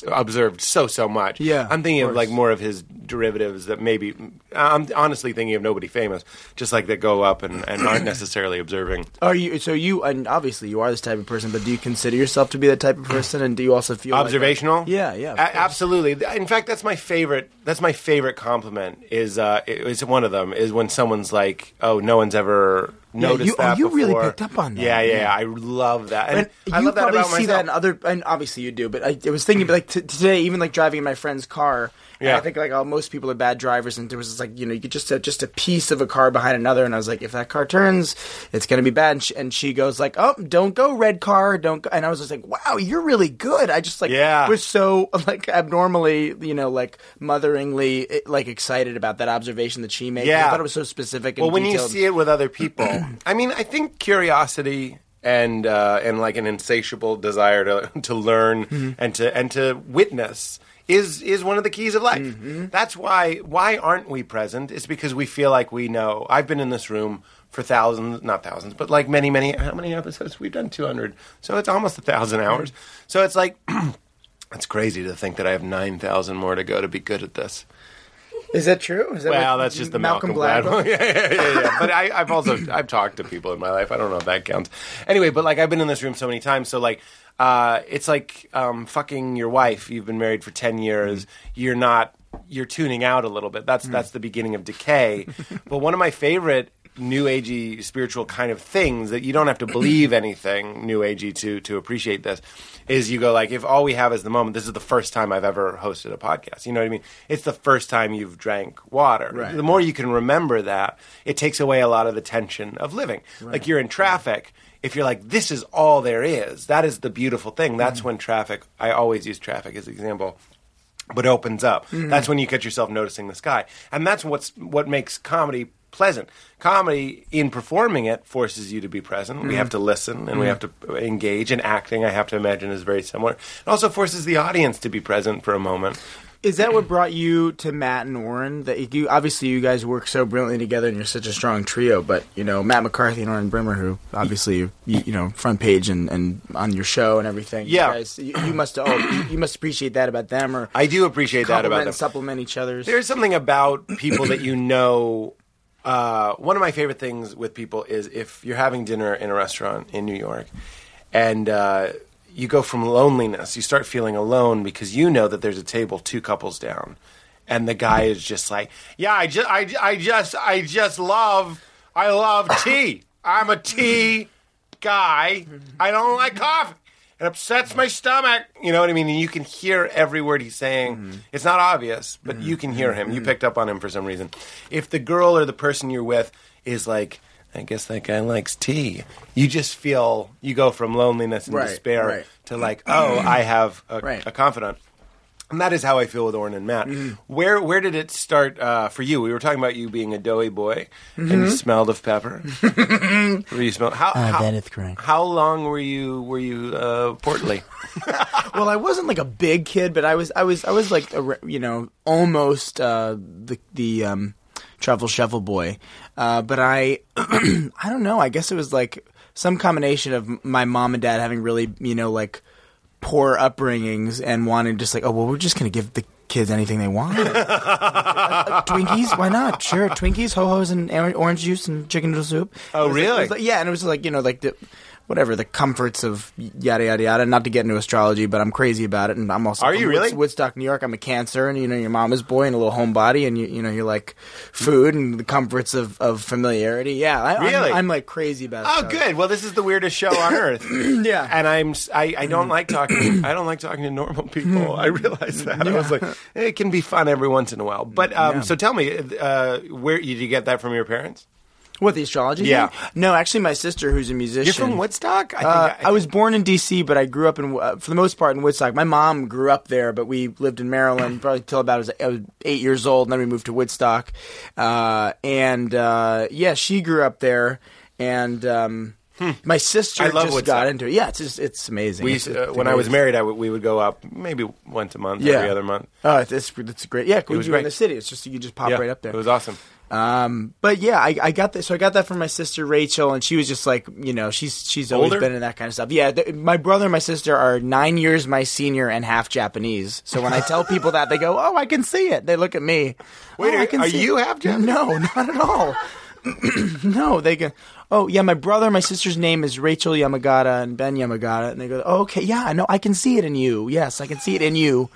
S4: observed so so much.
S5: Yeah,
S4: I'm thinking
S5: of
S4: of, like more of his derivatives that maybe I'm honestly thinking of nobody famous, just like that go up and, and aren't necessarily observing.
S5: Are you so you and obviously you are this type of person, but do you consider yourself to be that type of person? And do you also feel like
S4: Observational,
S5: yeah, yeah,
S4: A- absolutely. In fact, that's my favorite. That's my favorite compliment. Is uh, is one of them is when someone's like, "Oh, no one's ever noticed
S5: you- oh,
S4: that."
S5: you really picked up on that.
S4: Yeah, yeah,
S5: Yeah.
S4: I love that. And,
S5: And
S4: I
S5: you
S4: love that
S5: probably
S4: about
S5: see
S4: myself.
S5: that in other, and obviously you do. But I, I was thinking, like t- today, even like driving in my friend's car,
S4: Yeah.
S5: I think like oh, most people are bad drivers, and there was like you know you could just a, just a piece of a car behind another, and I was like, if that car turns, it's gonna be bad. And she, and she goes like, oh, don't go red car, don't. go. And I was just like, wow, you're really good. I just like
S4: Yeah.
S5: was so like abnormally, you know, like motheringly eh, like excited about that observation that she made.
S4: Yeah.
S5: I thought it was so specific. And
S4: Well, when you see it with other people, I mean, I think curiosity and uh, and like an insatiable desire to to learn
S5: Mm-hmm.
S4: and to and to witness is is one of the keys of life.
S5: Mm-hmm.
S4: That's why why aren't we present? It's because we feel like we know. I've been in this room for thousands, not thousands, but like many, many. How many episodes we've done? Two hundred. So it's almost a thousand hours. So it's like. It's crazy to think that I have nine thousand more to go to be good at this.
S5: is that true? Is that
S4: Well, that's just the Malcolm, Gladwell. yeah, yeah, yeah, yeah. But I, I've also I've talked to people in my life. I don't know if that counts. Anyway, but like I've been in this room so many times. So like, uh, it's like um, fucking your wife. You've been married for ten years. You're not. You're tuning out a little bit. That's that's the beginning of decay. but one of my favorite new agey spiritual kind of things that you don't have to believe anything new agey to to appreciate this is you go like if all we have is the moment this is the first time i've ever hosted a podcast you know what i mean it's the first time you've drank water
S5: Right.
S4: the more you can remember that it takes away a lot of the tension of living like you're in traffic if you're like this is all there is that is the beautiful thing that's mm-hmm. when traffic i always use traffic as an example but opens up. Mm-hmm. That's when you catch yourself noticing the sky, and that's what's what makes comedy pleasant. Comedy, in performing it, forces you to be present. We have mm-hmm. to listen and we have to engage. And acting, I have to imagine, is very similar. It also forces the audience to be present for a moment.
S5: Is that what brought you to Matt and Warren? That you obviously you guys work so brilliantly together and you're such a strong trio. But you know Matt McCarthy and Warren Brimmer, who obviously you, you know front page and, and on your show and everything.
S4: Yeah.
S5: you, guys, you, you must oh, you, must appreciate that about them or
S4: I do appreciate that about them.
S5: supplement each other's.
S4: There's something about people that you know. Uh, one of my favorite things with people is if you're having dinner in a restaurant in New York, and uh, you go from loneliness, you start feeling alone because you know that there's a table two couples down, and the guy is just like, "Yeah, I just, I, I just, I just love, I love tea. I'm a tea guy. I don't like coffee." It upsets my stomach. You know what I mean? And you can hear every word he's saying. Mm-hmm. It's not obvious, but you mm-hmm. can hear him. You mm-hmm. picked up on him for some reason. If the girl or the person you're with is like, I guess that guy likes tea, you just feel, you go from loneliness and
S5: Right,
S4: despair
S5: right.
S4: to like, oh, I have a,
S5: Right.
S4: a confidant. And that is how I feel with Orrin and Matt. Where where did it start uh, for you? We were talking about you being a doughy boy, and you smelled of pepper. Were you smell how,
S6: Uh,
S4: how
S6: that is correct.
S4: How long were you were you uh, portly?
S5: well, I wasn't like a big kid, but I was I was I was like a, you know almost uh, the the um, truffle shuffle boy. Uh, but I I don't know. I guess it was like some combination of my mom and dad having really you know like poor upbringings and wanting just like oh well we're just gonna give the kids anything they want. Twinkies, why not? Sure, Twinkies, ho hos, and orange juice and chicken noodle soup.
S4: Oh,
S5: was like-
S4: really?
S5: like- yeah, and it was like you know like the whatever the comforts of yada yada yada. Not to get into astrology, but I'm crazy about it, and I'm also
S4: Are you really?
S5: Woods- Woodstock, New York. I'm a Cancer, and you know your mom is boy and a little homebody, and you you know you like food and the comforts of, of familiarity. Yeah, I,
S4: Really?
S5: I'm, I'm like crazy about.
S4: Oh, good. Well, this is the weirdest show on earth.
S5: Yeah.
S4: and I'm I, I don't like talking. I don't like talking to normal people. I realize that. I was like, it can be fun every once in a while. But um, so tell me, uh, where did you get that from your parents?
S5: What the astrology?
S4: Yeah.
S5: thing? No, actually, my sister, who's a musician.
S4: You're from Woodstock. I, think
S5: Uh, I was born in D.C., but I grew up in, uh, for the most part, in Woodstock. My mom grew up there, but we lived in Maryland probably till about I was, I was eight years old, and then we moved to Woodstock. Uh, and uh, yeah, she grew up there, and um, my sister
S4: Hmm. I love
S5: just
S4: Woodstock.
S5: got into it. Yeah, it's just, it's amazing.
S4: We
S5: It's-
S4: uh,
S5: it's the
S4: when I was married, I w- we would go up maybe once a month,
S5: Yeah.
S4: every other month.
S5: Oh, it's, it's, great. Yeah,
S4: was
S5: do it in the city. It's just you just pop
S4: Yeah,
S5: right up there.
S4: It was awesome.
S5: Um, but yeah, I, I got that. So I got that from my sister Rachel, and she was just like, you know, she's she's always
S4: Older?
S5: been in that kind of stuff. Yeah, th- my brother and my sister are nine years my senior and half Japanese. So when I tell people that, they go, "Oh, I can see it." They look at me.
S4: Wait,
S5: "Oh, I
S4: are-
S5: can
S4: are
S5: see
S4: you
S5: it."
S4: half Japanese?
S5: No, not at all. no, they go. Oh yeah, my brother my sister's name is Rachel Yamagata and Ben Yamagata, and they go, oh, "Okay, yeah, I know, I can see it in you. Yes, I can see it in you,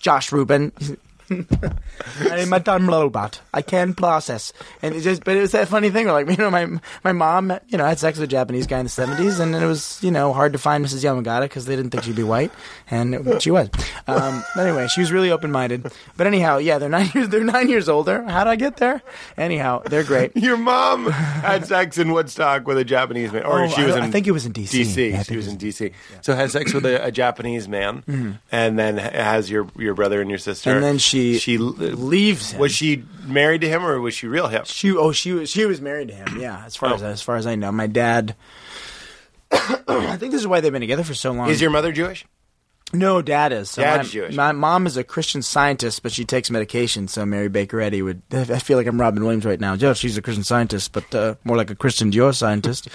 S5: Josh Rubin." I'm a dumb robot. I can process, and it just. But it was that funny thing where, like, you know, my my mom, you know, had sex with a Japanese guy in the '70s, and it was, you know, hard to find Mrs. Yamagata because they didn't think she'd be white, and it- she was. Um, anyway, she was really open minded. But anyhow, yeah, they're nine years. They're nine years older. How did I get there? Anyhow, they're great.
S4: Your mom had sex in Woodstock with a Japanese man, or
S5: Oh,
S4: she was
S5: I-
S4: in.
S5: I think it was in DC.
S4: DC.
S5: Yeah,
S4: she was in DC. So had sex with a, a Japanese man,
S5: Mm-hmm.
S4: and then has your your brother and your sister.
S5: And then she
S4: she
S5: leaves him.
S4: Was she married to him or was she real hip?
S5: She oh she was she was married to him. Yeah, as far oh. as
S4: Oh.
S5: as far as I know, my dad. I think this is why they've been together for so long.
S4: Is your mother Jewish?
S5: No dad is? So
S4: Dad's
S5: my,
S4: Jewish.
S5: My mom is a Christian scientist, but she takes medication. So Mary Baker Eddy would. I feel like I'm Robin Williams right now. Joe, she's a Christian scientist, but uh, more like a Christian Dior scientist.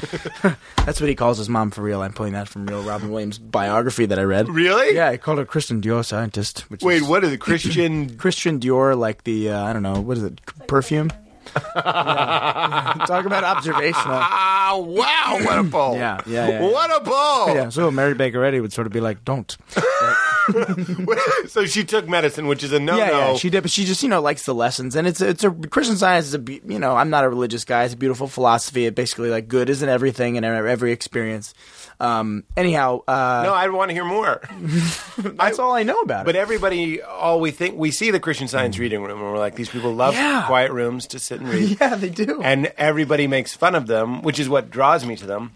S5: That's what he calls his mom for real. I'm pulling that from real Robin Williams biography that I read.
S4: Really?
S5: Yeah, he called her Christian Dior scientist. Which
S4: Wait,
S5: is
S4: what is it? Christian?
S5: Christian Dior, like the uh, I don't know what is it, perfume? Yeah. Talk about observational.
S4: Ah, wow! What a pull!
S5: Yeah, yeah, yeah.
S4: What a pull!
S5: Yeah, so Mary Baker Eddy would sort of be like, "Don't."
S4: so she took medicine, which is a no-no.
S5: yeah, yeah, she did, but she just you know likes the lessons, and it's it's a Christian Science is a be- you know I'm not a religious guy. It's a beautiful philosophy. It basically like good isn't everything and every experience. Um, anyhow, uh,
S4: no, I want to hear more.
S5: that's all I know about it.
S4: But everybody, all we think, we see the Christian Science reading room, and we're like, these people love
S5: Yeah.
S4: quiet rooms to sit and read.
S5: yeah, they do.
S4: and everybody makes fun of them, which is what draws me to them.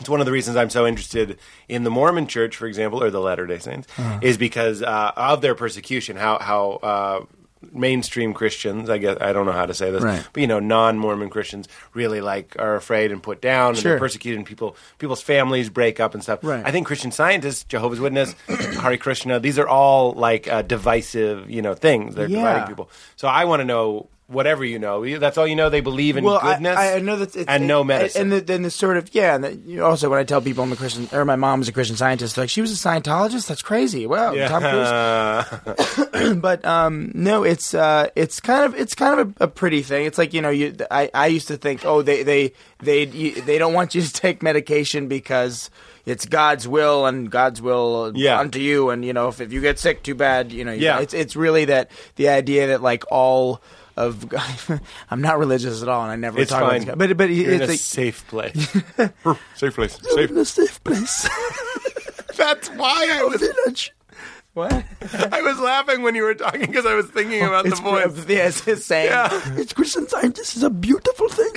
S4: It's one of the reasons I'm so interested in the Mormon Church, for example, or the Latter Day Saints,
S5: Uh-huh.
S4: is because uh, of their persecution. How how uh, mainstream Christians, I guess I don't know how to say this,
S5: Right.
S4: but you know, non-Mormon Christians really like are afraid and put down, and
S5: Sure.
S4: they're persecuted, and people people's families break up and stuff.
S5: Right.
S4: I think Christian Scientists, Jehovah's Witness, Hare Krishna, these are all like uh, divisive, you know, things. They're
S5: Yeah.
S4: dividing people. So I want to know whatever you know. That's all you know. They believe in
S5: well, I-
S4: goodness.
S5: I, I know that it's,
S4: and
S5: it-
S4: no medicine.
S5: And then the sort of yeah, and the, you know, also when I tell people I'm a Christian or my mom is a Christian scientist, like she was a Scientologist. That's crazy. Wow, Tom Cruise. but um, no, it's uh, it's kind of it's kind of a, a pretty thing. It's like you know, you I, I used to think, oh, they they they they don't want you to take medication because it's God's will and God's will
S4: Yeah.
S5: unto you, and you know, if, if you get sick, too bad. You know,
S4: Yeah.
S5: it's it's really that the idea that like all. Of I'm not religious at all, and I never
S4: It's
S5: talk
S4: fine.
S5: about this. But but
S4: You're in
S5: it's
S4: a
S5: like,
S4: safe place. safe place. Safe.
S6: in a safe place.
S4: That's why I was
S6: Village.
S5: what?
S4: I was laughing when you were talking because I was thinking about
S5: It's
S4: the voice.
S5: it's his saying.
S4: Yeah.
S6: It's Christian Science. This is a beautiful thing.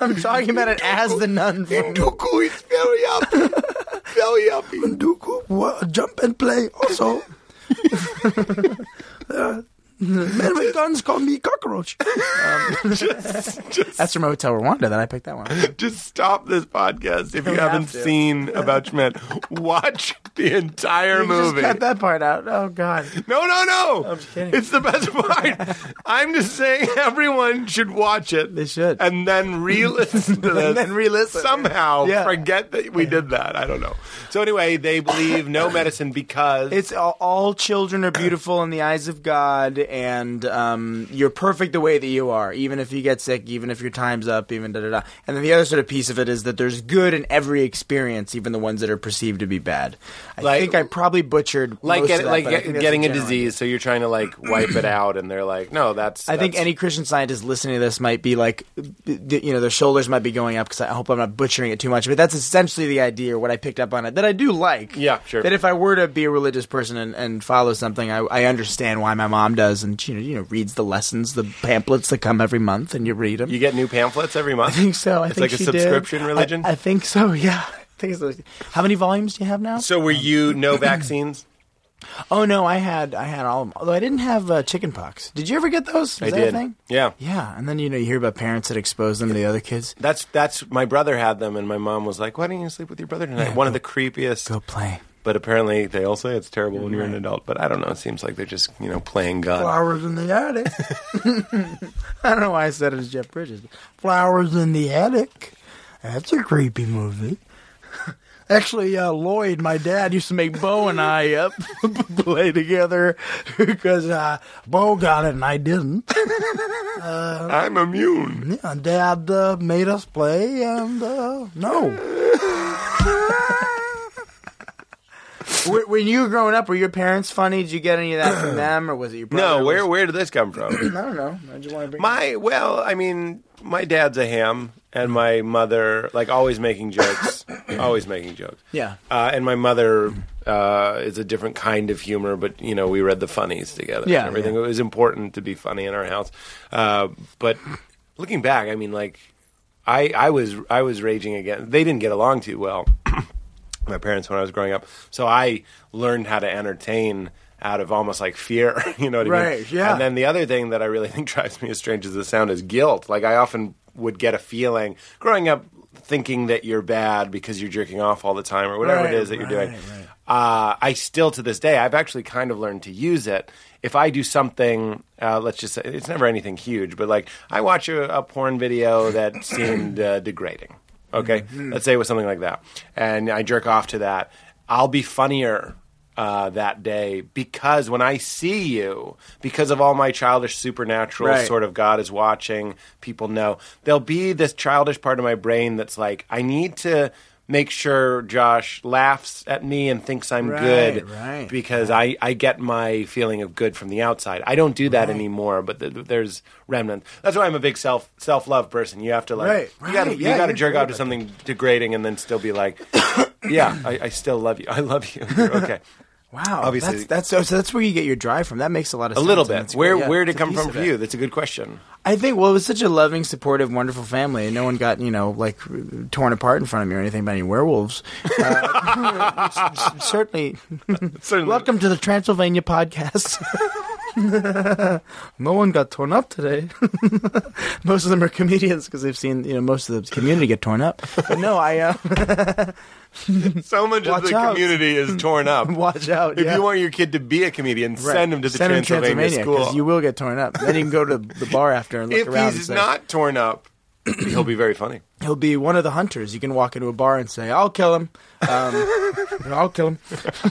S5: I'm talking about it as the nun from
S4: is very happy. Very happy.
S6: Ndugu, jump and play. Also, uh, men with guns call me cockroach.
S5: That's from Hotel Rwanda that I picked that one.
S4: Just stop this podcast if you
S5: We have
S4: haven't
S5: to.
S4: seen About Schmidt. Watch the entire
S5: You
S4: movie.
S5: Just cut that part out. Oh God.
S4: No, no, no.
S5: I'm just kidding.
S4: It's the best part. I'm just saying everyone should watch it.
S5: They should.
S4: And then re-listen to this.
S5: And then re-listen.
S4: Somehow
S5: Yeah.
S4: forget that we did that. I don't know. So anyway, they believe no medicine because
S5: It's all, all children are beautiful in the eyes of God, and um, you're perfect the way that you are, even if you get sick, even if your time's up, even da da da. And then the other sort of piece of it is that there's good in every experience, even the ones that are perceived to be bad. I
S4: Like-
S5: think I probably butchered
S4: like
S5: most
S4: get,
S5: that,
S4: like get- getting a disease. So you're trying to like wipe it out, and they're like, no, that's.
S5: I think any Christian scientist listening to this might be like, you know, their shoulders might be going up because I hope I'm not butchering it too much. But that's essentially the idea, or what I picked up on it, that I do like.
S4: Yeah, sure.
S5: That if I were to be a religious person and, and follow something, I, I understand why my mom does, and you know, you know, reads the lessons, the pamphlets that come every month, and you read them.
S4: you get new pamphlets every month.
S5: I think so. I
S4: it's
S5: think
S4: like a
S5: she did.
S4: subscription
S5: I-
S4: religion.
S5: I, think so. Yeah. I think so. How many volumes do you have now?
S4: so were you no vaccines?
S5: Oh no, I had I had all of them. Although I didn't have uh, chicken pox. Did you ever get those?
S4: I
S5: that
S4: did.
S5: A thing?
S4: Yeah.
S5: Yeah, and then you know you hear about parents that expose them to the other kids.
S4: That's that's my brother had them, and my mom was like, "Why don't you sleep with your brother tonight?"
S5: Yeah,
S4: One of the creepiest.
S5: Go play.
S4: But apparently, they all say it's terrible when you're an adult. But I don't know. It seems like they're just you know playing God.
S6: Flowers in the attic.
S5: I don't know why I said it as Jeff Bridges.
S6: Flowers in the attic. That's a creepy movie. Actually, uh, Lloyd, my dad, used to make Bo and I up play together because uh, Bo got it and I didn't.
S4: I'm immune.
S6: Yeah, Dad uh, made us play, and uh, no.
S5: Wh- when you were growing up, were your parents funny? Did you get any of that from them, or was it your brother?
S4: No, where
S5: Was-
S4: where did this come from?
S5: I don't know. I just want to bring.
S4: My well, I mean, my dad's a ham, and my mother like always making jokes, always making jokes.
S5: Yeah.
S4: uh, and my mother uh, is a different kind of humor, but you know, we read the funnies together.
S5: Yeah,
S4: and everything.
S5: yeah.
S4: It was important to be funny in our house. Uh, but looking back, I mean, like, I I was I was raging again. They didn't get along too well. my parents when I was growing up, so I learned how to entertain. Out of almost like fear, you know what I mean?
S5: Right, yeah.
S4: And then the other thing that I really think drives me as strange as this sound is guilt. Like I often would get a feeling growing up thinking that you're bad because you're jerking off all the time or whatever
S5: Right,
S4: it is that you're doing.
S5: right, right.
S4: Uh, I still to this day I've actually kind of learned to use it. If I do something, uh, let's just say it's never anything huge, but like I watch a, a porn video that seemed uh, degrading. Okay,
S5: Mm-hmm.
S4: let's say it was something like that, and I jerk off to that. I'll be funnier uh, that day because when I see you, because of all my childish supernatural
S5: Right.
S4: sort of God is watching, people know there'll be this childish part of my brain that's like, I need to make sure Josh laughs at me and thinks I'm
S5: Right,
S4: good
S5: right,
S4: because I, I get my feeling of good from the outside. I don't do that anymore, but th- th- there's remnants. That's why I'm a big self self love person. You have to like
S5: Right,
S4: you got to
S5: right,
S4: you
S5: yeah,
S4: got to jerk off to something degrading and then still be like, yeah, I, I still love you. I love you. You're okay.
S5: Wow,
S4: Obviously-
S5: that's that's so, so that's where you get your drive from. That makes a lot of sense.
S4: A
S5: sense.
S4: little bit. Where.
S5: Yeah,
S4: where did it come from for you? That's a good question.
S5: I think well, it was such a loving, supportive, wonderful family, and no one got you know like torn apart in front of me or anything by any werewolves. Uh, certainly,
S4: Certainly.
S5: welcome to the Transylvania podcast. no one got torn up today. most of them are comedians because they've seen you know most of the community get torn up. But no, I uh,
S4: So much
S5: Watch
S4: of the
S5: out.
S4: community is torn up.
S5: watch out.
S4: If
S5: yeah.
S4: you want your kid to be a comedian,
S5: Right.
S4: send him to the
S5: Send
S4: Transylvania,
S5: Transylvania,
S4: school.
S5: you will get torn up. Then you can go to the bar after and look
S4: if
S5: around. and
S4: he's
S5: say,
S4: not torn up, he'll be very funny.
S5: He'll be one of the hunters. You can walk into a bar and say, "I'll kill him." Um, I'll kill him.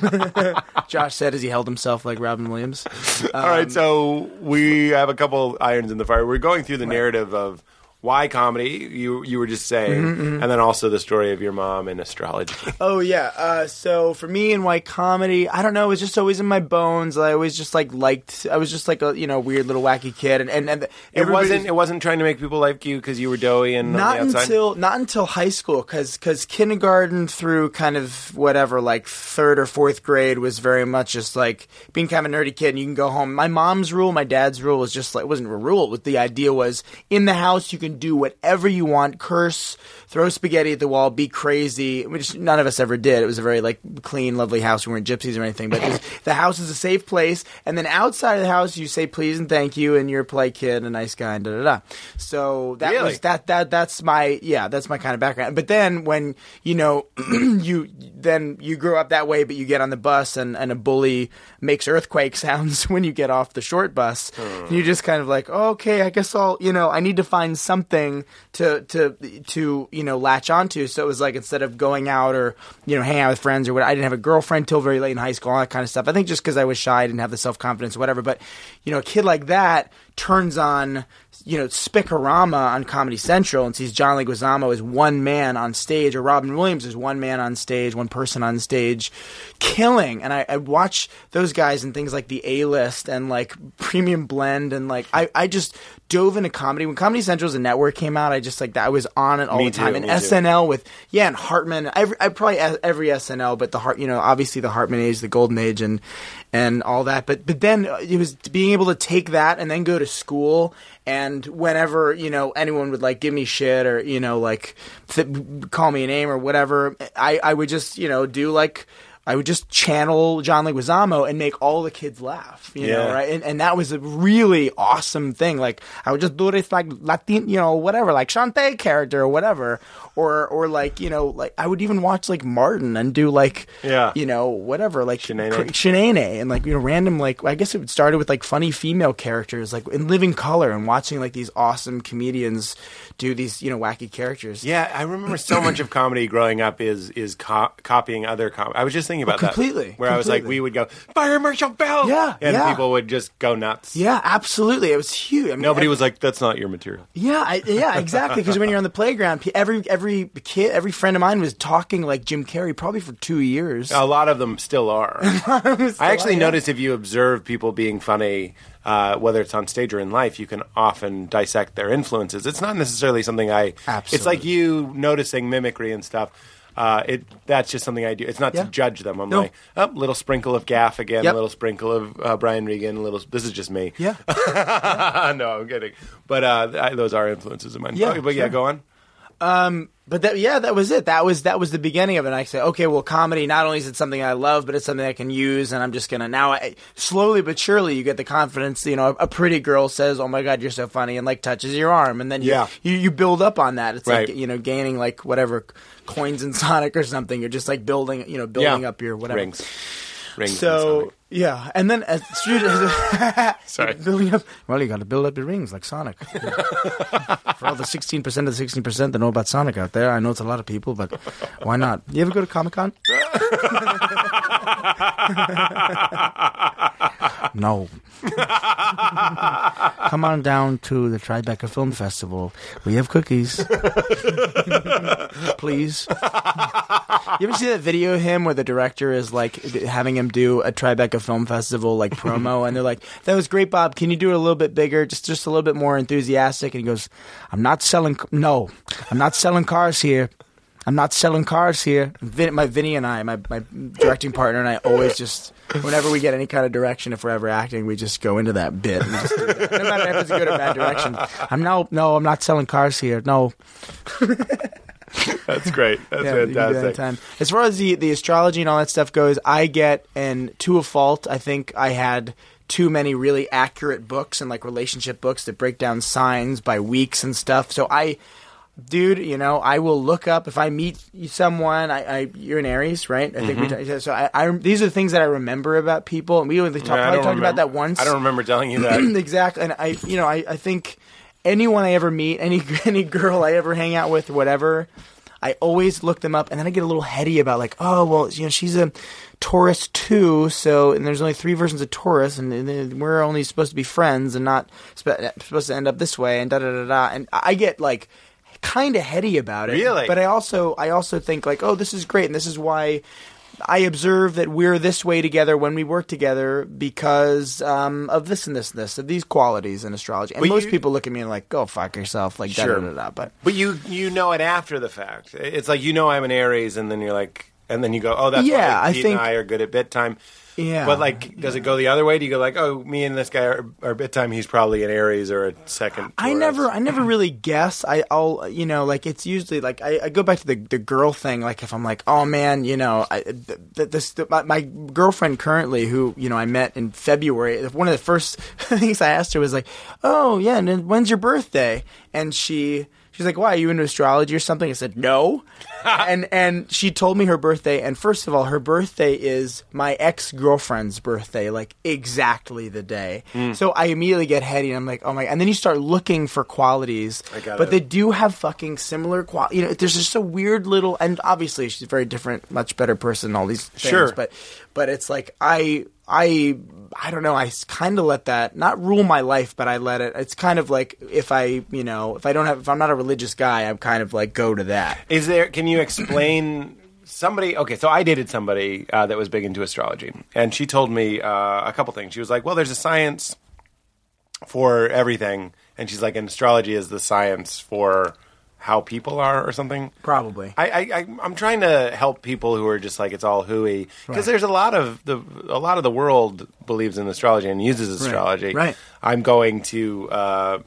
S5: Josh said as he held himself like Robin Williams.
S4: All
S5: Um,
S4: right, so we have a couple irons in the fire. We're going through the narrative of why comedy. You you were just saying,
S5: Mm-hmm,
S4: and then also the story of your mom and astrology.
S5: Oh yeah. Uh, so for me and why comedy, I don't know. It was just always in my bones. I always just like liked. I was just like a you know weird little wacky kid, and and, and
S4: It wasn't. It wasn't trying to make people like you because you were doughy and
S5: not until not until high school because because kindergarten through kind of whatever like third or fourth grade was very much just like being kind of a nerdy kid and you can go home my mom's rule my dad's rule was just like it wasn't a rule the idea was in the house you can do whatever you want. Curse throw spaghetti at the wall be crazy which none of us ever did. It was a very like clean lovely house. We weren't gypsies or anything but was- the house is a safe place. And then outside of the house you say please and thank you and you're a polite kid a nice guy and da da da. So that
S4: Really?
S5: was that that that's my yeah that's my kind of background. But then when you know you then you grow up that way but you get on the bus and, and a bully makes earthquake sounds when you get off the short bus. You just kind of like oh, okay i guess i'll you know i need to find something to to to you know latch onto. So it was like instead of going out or you know hang out with friends or what i didn't have a girlfriend till very late in high school all that kind of stuff. I think just because i was shy i didn't have the self-confidence or whatever. But you know a kid like that turns on you know, Spic-O-Rama on Comedy Central and sees John Leguizamo as one man on stage, or Robin Williams as one man on stage, one person on stage, killing. And I, I watch those guys and things like the A List and like Premium Blend, and like I, I just dove into comedy when Comedy Central as a network came out. I just like that. I was on it all
S4: Me
S5: the time.
S4: too,
S5: and
S4: me too.
S5: SNL with yeah, and Hartman. Every, I probably every SNL, but the Hart, you know, obviously the Hartman age, the golden age, and and all that. But but then uh, it was being able to take that and then go to school. And whenever you know anyone would like give me shit or you know like th- call me a name or whatever, I I would just you know do like. I would just channel John Leguizamo and make all the kids laugh, you know, right? And, and that was a really awesome thing. Like I would just do this like Latin, you know, whatever, like Shantae character or whatever, or or like you know, like I would even watch like Martin and do like
S4: Yeah.
S5: you know, whatever, like
S4: Shanae.
S5: cr- and like you know, random like I guess it started with like funny female characters, like in living color, and watching like these awesome comedians do these you know wacky characters.
S4: Yeah, I remember so much of comedy growing up is is co- copying other com I was just thinking about oh,
S5: completely,
S4: that. Where I was like, we would go fire Marshall Bill,
S5: Yeah,
S4: and
S5: yeah.
S4: people would just go nuts.
S5: Yeah, absolutely. It was huge. I mean,
S4: Nobody
S5: ev-
S4: was like, that's not your material.
S5: Yeah, I, yeah, exactly. Because when you're on the playground, pe- every every kid, every friend of mine was talking like Jim Carrey, probably for two years.
S4: A lot of them still are. I actually
S5: yeah.
S4: noticed if you observe people being funny, uh, whether it's on stage or in life, you can often dissect their influences. It's not necessarily something I.
S5: Absolutely.
S4: It's like you noticing mimicry and stuff. Uh, it that's just something I do. It's not
S5: Yeah.
S4: to judge them. I'm
S5: No.
S4: like, oh, little sprinkle of Gaffigan,
S5: Yep.
S4: a little sprinkle of uh, Brian Regan, a little. This is just me.
S5: Yeah.
S4: no, I'm kidding. But uh, I, those are influences of mine.
S5: Yeah,
S4: Okay, but yeah, go on.
S5: Um, but that, yeah, that was it. That was that was the beginning of it. And I said, okay, well, comedy not only is it something I love, but it's something I can use, and I'm just gonna now. I, slowly but surely, you get the confidence. You know, a, a pretty girl says, "Oh my god, you're so funny," and like touches your arm, and then you
S4: Yeah.
S5: you, you build up on that. It's
S4: Right.
S5: like you know, gaining like whatever coins in Sonic or something. You're just like building, you know, building
S4: Yeah.
S5: up your whatever.
S4: Rings. Rings.
S5: So yeah, and then as
S4: Sorry.
S5: building up. Well, you got to build up your rings like Sonic. For all the sixteen percent of the sixteen percent that know about Sonic out there, I know it's a lot of people, but why not? You ever go to Comic Con? no. Come on down to the Tribeca Film Festival. We have cookies. Please. You ever see that video of him where the director is like having him do a Tribeca Film Festival like promo, and they're like, "That was great, Bob. Can you do it a little bit bigger, just just a little bit more enthusiastic?" And he goes, "I'm not selling. No, I'm not selling cars here. I'm not selling cars here." Vin, my Vinny and I, my my directing partner and I, always just whenever we get any kind of direction, if we're ever acting, we just go into that bit. And just do that. No matter if it's a good or bad direction. I'm no, no, I'm not selling cars here. No,
S4: That's great. That's
S5: yeah, do that
S4: fantastic.
S5: As far as the the astrology and all that stuff goes, I get and to a fault, I think I had too many really accurate books and like relationship books that break down signs by weeks and stuff. So I dude, you know, I will look up if I meet someone. I, I you're an Aries, right? I think we talked, so. I, I these are the things that I remember about people, and we only talk,
S4: Mm-hmm. Yeah,
S5: probably talked about that once.
S4: I don't remember telling you that.
S5: exactly. And I, you know, I, I think anyone I ever meet, any any girl I ever hang out with, whatever, I always look them up, and then I get a little heady about like, oh well, you know, she's a Taurus too, so and there's only three versions of Taurus, and, and we're only supposed to be friends and not spe- supposed to end up this way, and da da da da. And I get like kind of heady about it.
S4: Really?
S5: But I also I also think like, oh, this is great, and this is why. I observe that we're this way together when we work together because um, of this and this and this, of these qualities in astrology. And
S4: But
S5: most
S4: you-
S5: people look at me and like, go fuck yourself, like da
S4: Sure.
S5: da da da. But
S4: But you you know it after the fact. It's like you know I'm an Aries, and then you're like, and then you go, oh, that's
S5: Yeah,
S4: why
S5: I
S4: Pete
S5: think-
S4: and I are good at bit time.
S5: Yeah.
S4: But like, does it go the other way? Do you go like, oh, me and this guy are, are bit time? He's probably an Aries or a second.
S5: I
S4: Taurus.
S5: never, I never really guess. I, I'll, you know, like it's usually like I, I go back to the the girl thing. Like if I'm like, oh man, you know, I, th- th- this my, my girlfriend currently, who you know I met in February. One of the first things I asked her was like, oh yeah, and when's your birthday? And she. She's like, "Why are you into astrology or something?" I said, "No," and and she told me her birthday. And first of all, her birthday is my ex girlfriend's birthday, like exactly the day. Hmm. So I immediately get heady, and I'm like, "Oh my!" And then you start looking for qualities,
S4: got
S5: but
S4: it.
S5: they do have fucking similar qual. You know, there's just a weird little, and obviously she's a very different, much better person. All these things,
S4: Sure.
S5: but but it's like I I I don't know. I kind of let that not rule my life, but I let it. It's kind of like if I you know if I don't have if I'm not a religious guy, I'm kind of like go to that.
S4: Is there? Can you explain somebody? Okay, so I dated somebody uh, that was big into astrology, and she told me uh, a couple things. She was like, "Well, there's a science for everything," and she's like, "And astrology is the science for how people are, or something."
S5: Probably.
S4: I, I, I I'm trying to help people who are just like it's all hooey because there's a lot of the a lot of the world believes in astrology and uses astrology.
S5: right.
S4: I'm going to uh,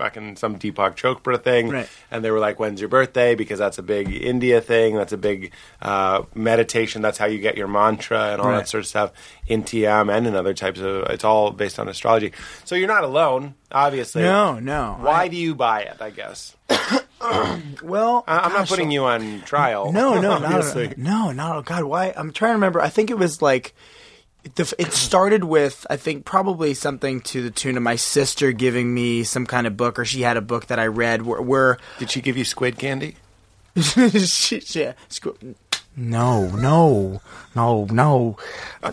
S4: fucking some Deepak Chopra thing,
S5: Right.
S4: and they were like, "When's your birthday?" Because that's a big India thing. That's a big uh, meditation. That's how you get your mantra and all
S5: Right.
S4: that sort of stuff in TM and in other types of. It's all based on astrology. So you're not alone, obviously.
S5: No, no.
S4: Why
S5: I-
S4: do you buy it? I guess
S5: well,
S4: I- I'm not putting you on trial.
S5: No, no, not no, no. God, why? I'm trying to remember. I think it was like the, it started with I think probably something to the tune of my sister giving me some kind of book, or she had a book that I read where, where
S4: Did she give you squid candy?
S5: she, yeah, squ- No, no, no, no,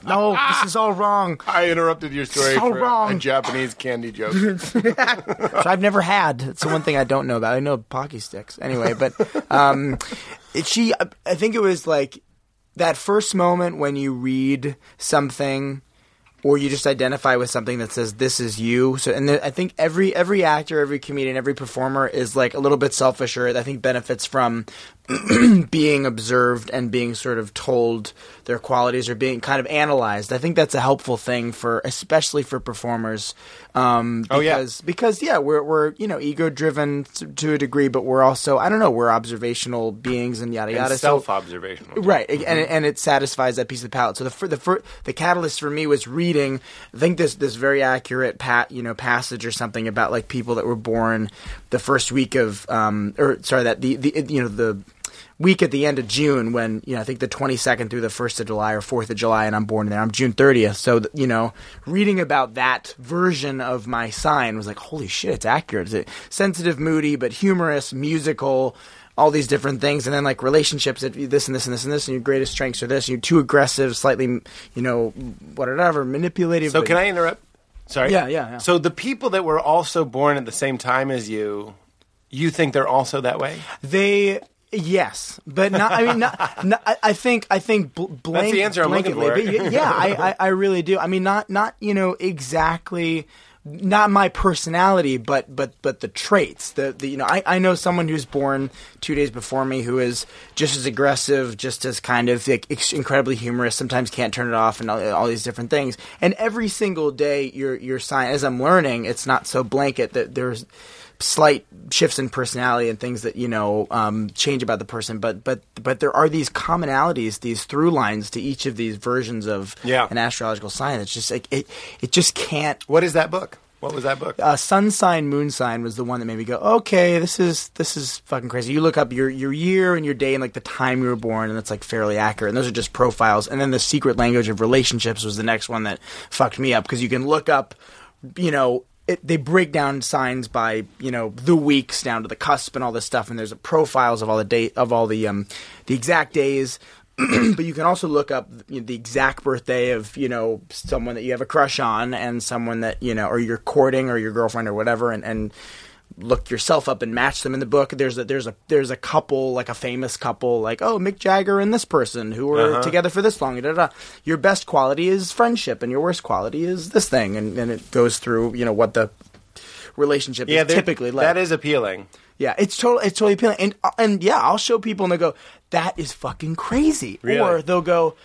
S5: no. This is all wrong.
S4: I interrupted your story
S5: So
S4: for a
S5: wrong.
S4: Japanese candy joke.
S5: Which I've never had. It's the one thing I don't know about. I know pocky sticks. Anyway, but um, it, she, I think it was like that first moment when you read something or you just identify with something that says this is you. So, and there, I think every every actor, every comedian, every performer is like a little bit selfish, or I think benefits from being observed and being sort of told their qualities or being kind of analyzed. I think that's a helpful thing for, especially for performers. Um,
S4: Oh, yeah.
S5: because, because yeah, we're we're you know ego driven to, to a degree, but we're also I don't know we're observational beings and yada yada.
S4: and
S5: So-
S4: self-observational.
S5: Right, and and it satisfies that piece of the palate. So the the the catalyst for me was reading. I think this this very accurate pat you know passage or something about like people that were born the first week of um or sorry that the the you know the week at the end of June when you know I think the 22nd through the 1st of July or 4th of July and I'm born there I'm June 30th so th- you know reading about that version of my sign was like holy shit it's accurate it's sensitive moody but humorous musical all these different things and then like relationships this and this and this and this and your greatest strengths are this and you're too aggressive slightly you know whatever manipulative
S4: So
S5: but-
S4: can I interrupt? Sorry.
S5: Yeah, yeah, yeah.
S4: So the people that were also born at the same time as you, you think they're also that way?
S5: They yes, but not. I mean, not, not, I, think I think bl- blank,
S4: the answer I'm looking for.
S5: but yeah, I, I I really do. I mean, not not you know exactly. Not my personality, but but but the traits. The, the you know I, I know someone who's born two days before me who is just as aggressive, just as kind of like, incredibly humorous. Sometimes can't turn it off, and all, all these different things. And every single day, your your sign as I'm learning, it's not so blanket that there's slight shifts in personality and things that you know um, change about the person, but but but there are these commonalities, these through lines to each of these versions of
S4: Yeah.
S5: an astrological sign. It's just like it it just can't.
S4: What is that book? What was that book?
S5: Uh, sun sign, moon sign was the one that made me go, okay, this is this is fucking crazy. You look up your your year and your day and like the time you were born, and it's like fairly accurate. And those are just profiles. And then the secret language of relationships was the next one that fucked me up because you can look up, you know, it, they break down signs by you know the weeks down to the cusp and all this stuff, and there's profiles of all the date of all the um the exact days. but you can also look up you know, the exact birthday of you know someone that you have a crush on and someone that you know or you're courting or your girlfriend or whatever and, and look yourself up and match them in the book there's a there's a there's a couple like a famous couple like oh Mick Jagger and this person who were together for this long da, da, da. your best quality is friendship and your worst quality is this thing and, and it goes through you know what the relationship
S4: yeah,
S5: is typically like
S4: that is appealing.
S5: yeah, it's total. It's totally appealing, and uh, and yeah, I'll show people and they go, "That is fucking crazy,"
S4: Really?
S5: or they'll go,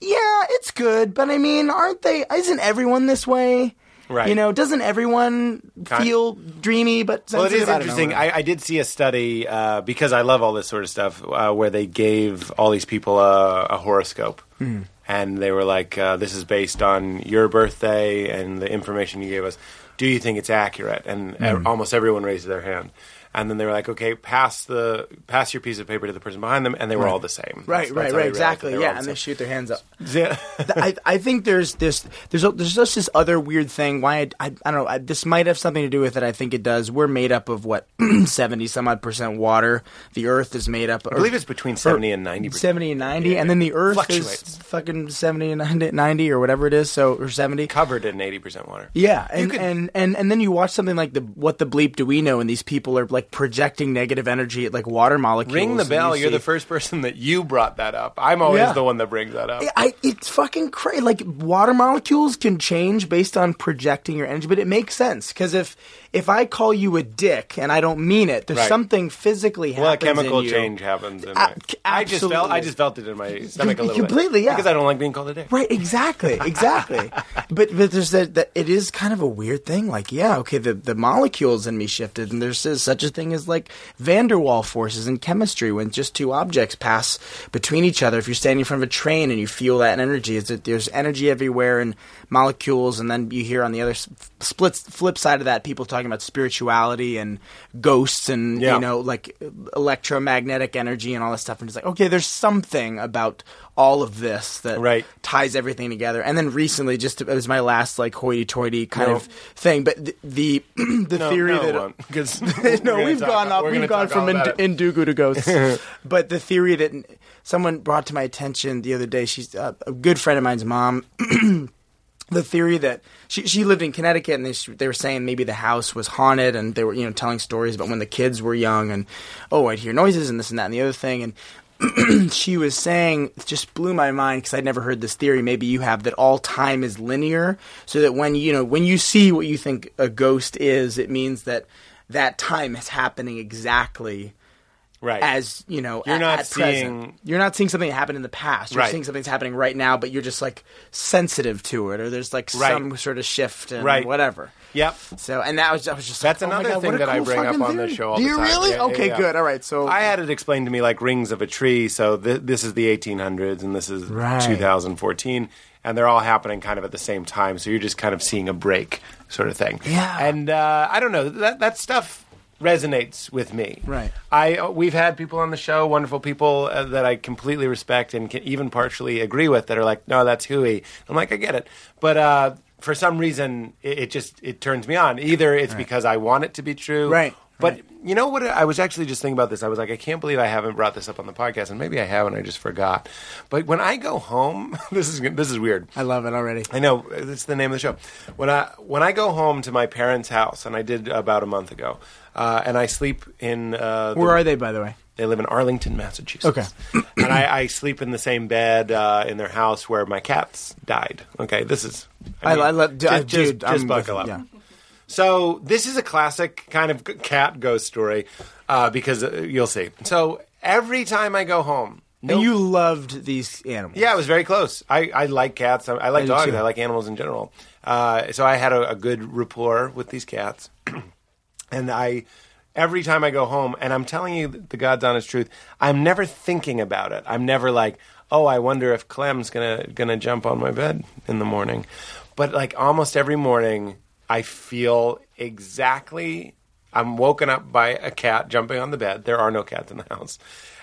S5: "Yeah, it's good, but I mean, aren't they? Isn't everyone this way?"
S4: Right.
S5: You know, doesn't everyone
S4: Kind-
S5: feel dreamy but
S4: Well, it
S5: sensitive?
S4: is
S5: I don't know.
S4: interesting. I, I did see a study uh, because I love all this sort of stuff uh, where they gave all these people a, a horoscope.
S5: Hmm.
S4: And they were like, uh, "This is based on your birthday and the information you gave us. Do you think it's accurate?" And
S5: Hmm.
S4: e- almost everyone raised their hand. And then they were like, "Okay, pass the pass your piece of paper to the person behind them," and they were all the same.
S5: Right,
S4: That's-
S5: right, right,
S4: they realized that
S5: exactly. Yeah,
S4: the
S5: and they shoot their hands up.
S4: Yeah.
S5: I, I think there's this there's there's just this other weird thing. Why I, I, I don't know. I, this might have something to do with it. I think it does. We're made up of what seventy some odd percent water. The Earth is made up.
S4: Of, I believe it's between seventy and ninety.
S5: 70 and 90 and then the earth
S4: Fluctuates.
S5: is fucking 70 and 90 90 or whatever it is so or 70
S4: Covered in eighty percent water.
S5: yeah and,
S4: could-
S5: and and and then you watch something like the what the bleep do we know and these people are like projecting negative energy at like water molecules
S4: Ring the bell.
S5: you
S4: You're the first person that you brought that up. I'm always
S5: Yeah.
S4: the one that brings that up.
S5: I, it's fucking crazy. Like water molecules can change based on projecting your energy, but it makes sense because if if I call you a dick and I don't mean it, there's
S4: Right.
S5: something physically
S4: Well, a
S5: happens
S4: chemical
S5: in you.
S4: change happens. In
S5: A-
S4: my, I just felt. I just felt it in my stomach a little
S5: Completely,
S4: bit.
S5: yeah.
S4: Because I don't like being called a dick.
S5: Right, exactly, exactly. but but there's that, that it is kind of a weird thing. Like, yeah, okay, the the molecules in me shifted, and there's such a thing as like van der Waal forces in chemistry when just two objects pass between each other. If you're standing in front of a train and you feel that energy, is that there's energy everywhere and molecules, and then you hear on the other split flip side of that people talking about spirituality and ghosts and
S4: Yeah.
S5: you know like electromagnetic energy and all this stuff, and it's like okay, there's something about all of this that
S4: Right.
S5: ties everything together. And then recently, just it was my last like hoity-toity kind
S4: No.
S5: of thing. But the the, the
S4: No,
S5: theory
S4: no,
S5: that
S4: because
S5: no, we've gone
S4: about-
S5: up. We've gone from
S4: all
S5: in. Ndugu to ghosts. but the theory that someone brought to my attention the other day, she's uh, a good friend of mine's mom. the theory that she she lived in Connecticut and they, they were saying maybe the house was haunted and they were you know telling stories about when the kids were young and oh I'd hear noises and this and that and the other thing and she was saying it just blew my mind because I'd never heard this theory. Maybe you have that all time is linear, so that when you know when you see what you think a ghost is, it means that that time is happening exactly
S4: right.
S5: as you know.
S4: You're
S5: at,
S4: not
S5: at present.
S4: seeing-
S5: You're not seeing something that happened in the past. You're
S4: Right.
S5: seeing something that's happening right now, but you're just like sensitive to it, or there's like
S4: Right.
S5: some sort of shift and
S4: Right.
S5: whatever.
S4: Yep.
S5: So, and that was I was just
S4: That's
S5: like, oh my
S4: another
S5: God,
S4: thing
S5: what a
S4: that I
S5: cool
S4: bring up
S5: fucking
S4: on the
S5: theory.
S4: show all
S5: Do
S4: the
S5: you
S4: time.
S5: really?
S4: Yeah, yeah,
S5: okay,
S4: yeah.
S5: good. All right, so
S4: I had it explained to me like rings of a tree. So th- this is the 1800s, and this is
S5: Right.
S4: 2014, and they're all happening kind of at the same time. So you're just kind of seeing a break, sort of thing.
S5: Yeah.
S4: And uh, I don't know that that stuff resonates with me.
S5: Right.
S4: I uh, we've had people on the show, wonderful people uh, that I completely respect and can even partially agree with that are like, no, that's hooey. I'm like, I get it, but. uh for some reason, it, it just it turns me on. Either it's because I want it to be true,
S5: Right,
S4: But
S5: right.
S4: you know what? I was actually just thinking about this. I was like, I can't believe I haven't brought this up on the podcast, and maybe I haven't. I just forgot. But when I go home, this is this is weird.
S5: I love it already.
S4: I know it's the name of the show. When I when I go home to my parents' house, and I did about a month ago, uh, and I sleep in. Uh, the-
S5: Where are they, by the way?
S4: They live in Arlington, Massachusetts.
S5: Okay.
S4: and I, I sleep in the same bed uh, in their house where my cats died. Okay, this is.
S5: I, I, love,
S4: just,
S5: uh,
S4: just,
S5: dude.
S4: just
S5: I'm
S4: buckle
S5: with-
S4: up.
S5: Yeah.
S4: So this is a classic kind of g- cat ghost story uh, because uh, you'll see. So every time I go home, no,
S5: And you loved these animals.
S4: yeah, it was very close. I, I like cats. I, I like
S5: I do
S4: dogs.
S5: too.
S4: I like animals in general. Uh, so I had a, a good rapport with these cats, and I every time I go home, and I'm telling you the God's honest truth, I'm never thinking about it. I'm never like, oh, I wonder if Clem's gonna gonna jump on my bed in the morning. But like almost every morning, I feel exactly. I'm woken up by a cat jumping on the bed. There are no cats in the house,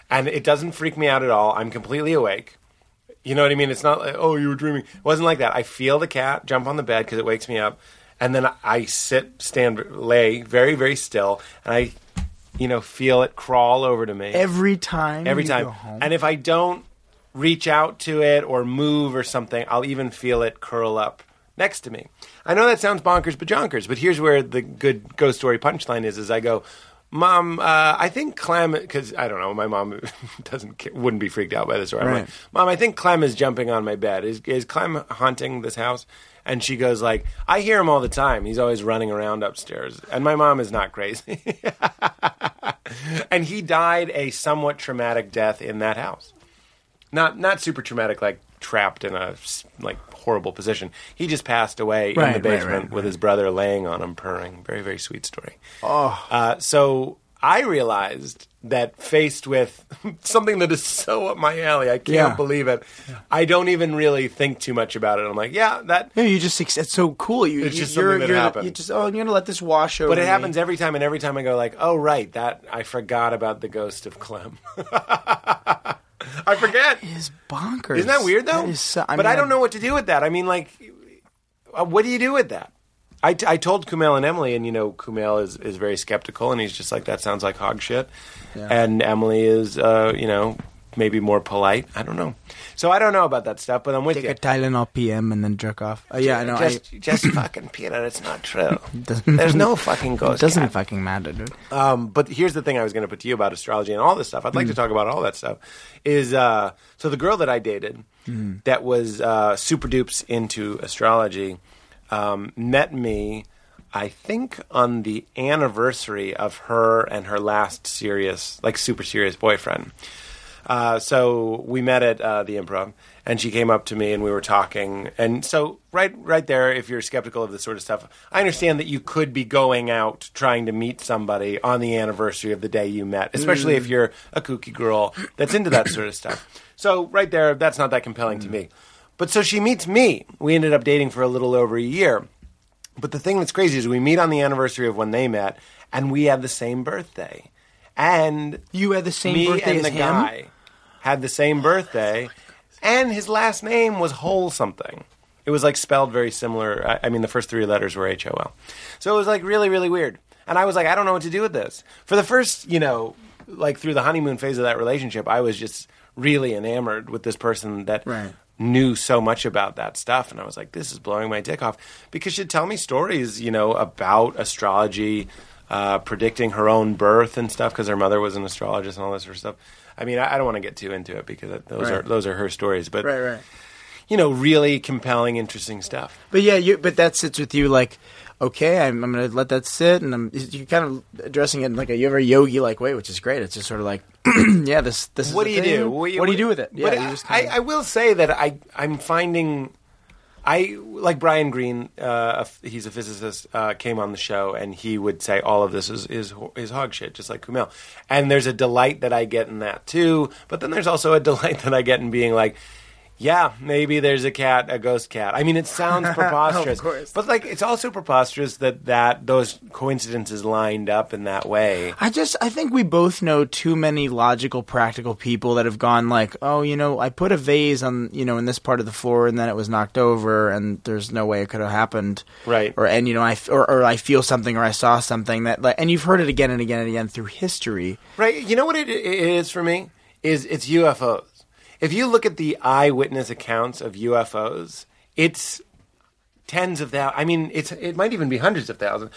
S4: and it doesn't freak me out at all. I'm completely awake. You know what I mean? It's not like, oh, you were dreaming. It wasn't like that. I feel the cat jump on the bed because it wakes me up. And then I sit, stand, lay very, very still. And I, you know, feel it crawl over to me
S5: Every time.
S4: every time. And if I don't reach out to it or move or something, I'll even feel it curl up next to me. I know that sounds bonkers bajonkers, but here's where the good ghost story punchline is: is I go, Mom, uh, I think Clem, because I don't know, my mom doesn't wouldn't be freaked out by this, or I'm
S5: Right.
S4: like, Mom, I think Clem is jumping on my bed. Is is Clem haunting this house? And she goes like, I hear him all the time. He's always running around upstairs. And my mom is not crazy. and he died a somewhat traumatic death in that house. Not not super traumatic, like trapped in a like horrible position. He just passed away
S5: Right,
S4: in the
S5: right,
S4: basement
S5: right,
S4: with his brother laying on him, purring. Very very sweet story. Oh, uh, so I realized that faced with something that is so up my alley, I can't
S5: Yeah.
S4: believe it. I don't even really think too much about it. I'm like, yeah, that.
S5: Yeah, you just it's so cool. You,
S4: It's
S5: you,
S4: just
S5: you're,
S4: something that
S5: you're,
S4: happened.
S5: You just oh, I'm gonna let this wash over.
S4: But it
S5: me.
S4: happens every time, and every time I go like, "Oh right, that I forgot about the ghost of Clem." I forget.
S5: It's bonkers.
S4: Isn't that weird though?
S5: That is so, I
S4: but I don't know what to do with that. I mean, like, uh, what do you do with that? I, I told Kumail and Emily, and you know, Kumail is, is very skeptical, and he's just like, that sounds like hog shit. And Emily is, uh, you know, maybe more polite. I don't know. So I don't know about that stuff, but I'm with
S5: Take
S4: you.
S5: a Tylenol PM and then jerk off. Uh, yeah, I know.
S4: Just,
S5: I,
S4: just fucking Peter, it's not true. There's no fucking
S5: It
S4: ghost.
S5: doesn't
S4: cat.
S5: fucking matter, dude.
S4: Um, but here's the thing I was going to put to you about astrology and all this stuff. I'd like to talk about all that stuff. Is uh, so the girl that I dated that was uh, super dupes into astrology um, met me, I think, on the anniversary of her and her last serious, like super serious boyfriend. Uh, so we met at uh, the improv, and she came up to me, and we were talking. And so, right, right there, if you're skeptical of this sort of stuff, I understand that you could be going out trying to meet somebody on the anniversary of the day you met, especially if you're a kooky girl that's into that sort of stuff. So, right there, that's not that compelling to me. But so she meets me. We ended up dating for a little over a year. But the thing that's crazy is we meet on the anniversary of when they met, and we had the same birthday. And
S5: You had the same
S4: me
S5: birthday
S4: and
S5: as
S4: the
S5: him?
S4: guy had the same birthday, oh and his last name was Hole something. It was like spelled very similar. I, I mean, the first three letters were H O L. So it was like really, really weird. And I was like, I don't know what to do with this. For the first, you know, like through the honeymoon phase of that relationship, I was just really enamored with this person that
S5: Right.
S4: Knew so much about that stuff. And I was like, this is blowing my dick off. Because she'd tell me stories, you know, about astrology, uh, predicting her own birth and stuff, because her mother was an astrologist and all this sort of stuff. I mean, I, I don't want to get too into it because those
S5: Right.
S4: are those are her stories, but
S5: Right, right.
S4: You know, really compelling, interesting stuff.
S5: But yeah, you, but that sits with you like, okay, I'm, I'm going to let that sit, and I'm you're kind of addressing it in like a you a yogi like way, which is great. It's just sort of like, yeah, this this.
S4: what
S5: is
S4: do you
S5: thing.
S4: do?
S5: What, do you do with it? Yeah,
S4: I,
S5: just kinda-
S4: I, I will say that I I'm finding. I like Brian Greene. Uh, he's a physicist. Uh, came on the show, and he would say all of this is is is hog shit, just like Kumail. And there's a delight that I get in that too. But then there's also a delight that I get in being like, yeah, maybe there's a cat, a ghost cat. I mean, it sounds preposterous,
S5: course.
S4: but like it's also preposterous that that those coincidences lined up in that way.
S5: I just I think we both know too many logical, practical people that have gone like, oh, you know, I put a vase on, you know, in this part of the floor, and then it was knocked over, and there's no way it could have happened,
S4: Right.
S5: Or and you know, I f- or, or I feel something, or I saw something that, like, and you've heard it again and again and again through history.
S4: Right. You know what it, it is for me? Is it's UFOs. If you look at the eyewitness accounts of UFOs, it's tens of thousands. I mean, it's it might even be hundreds of 1000s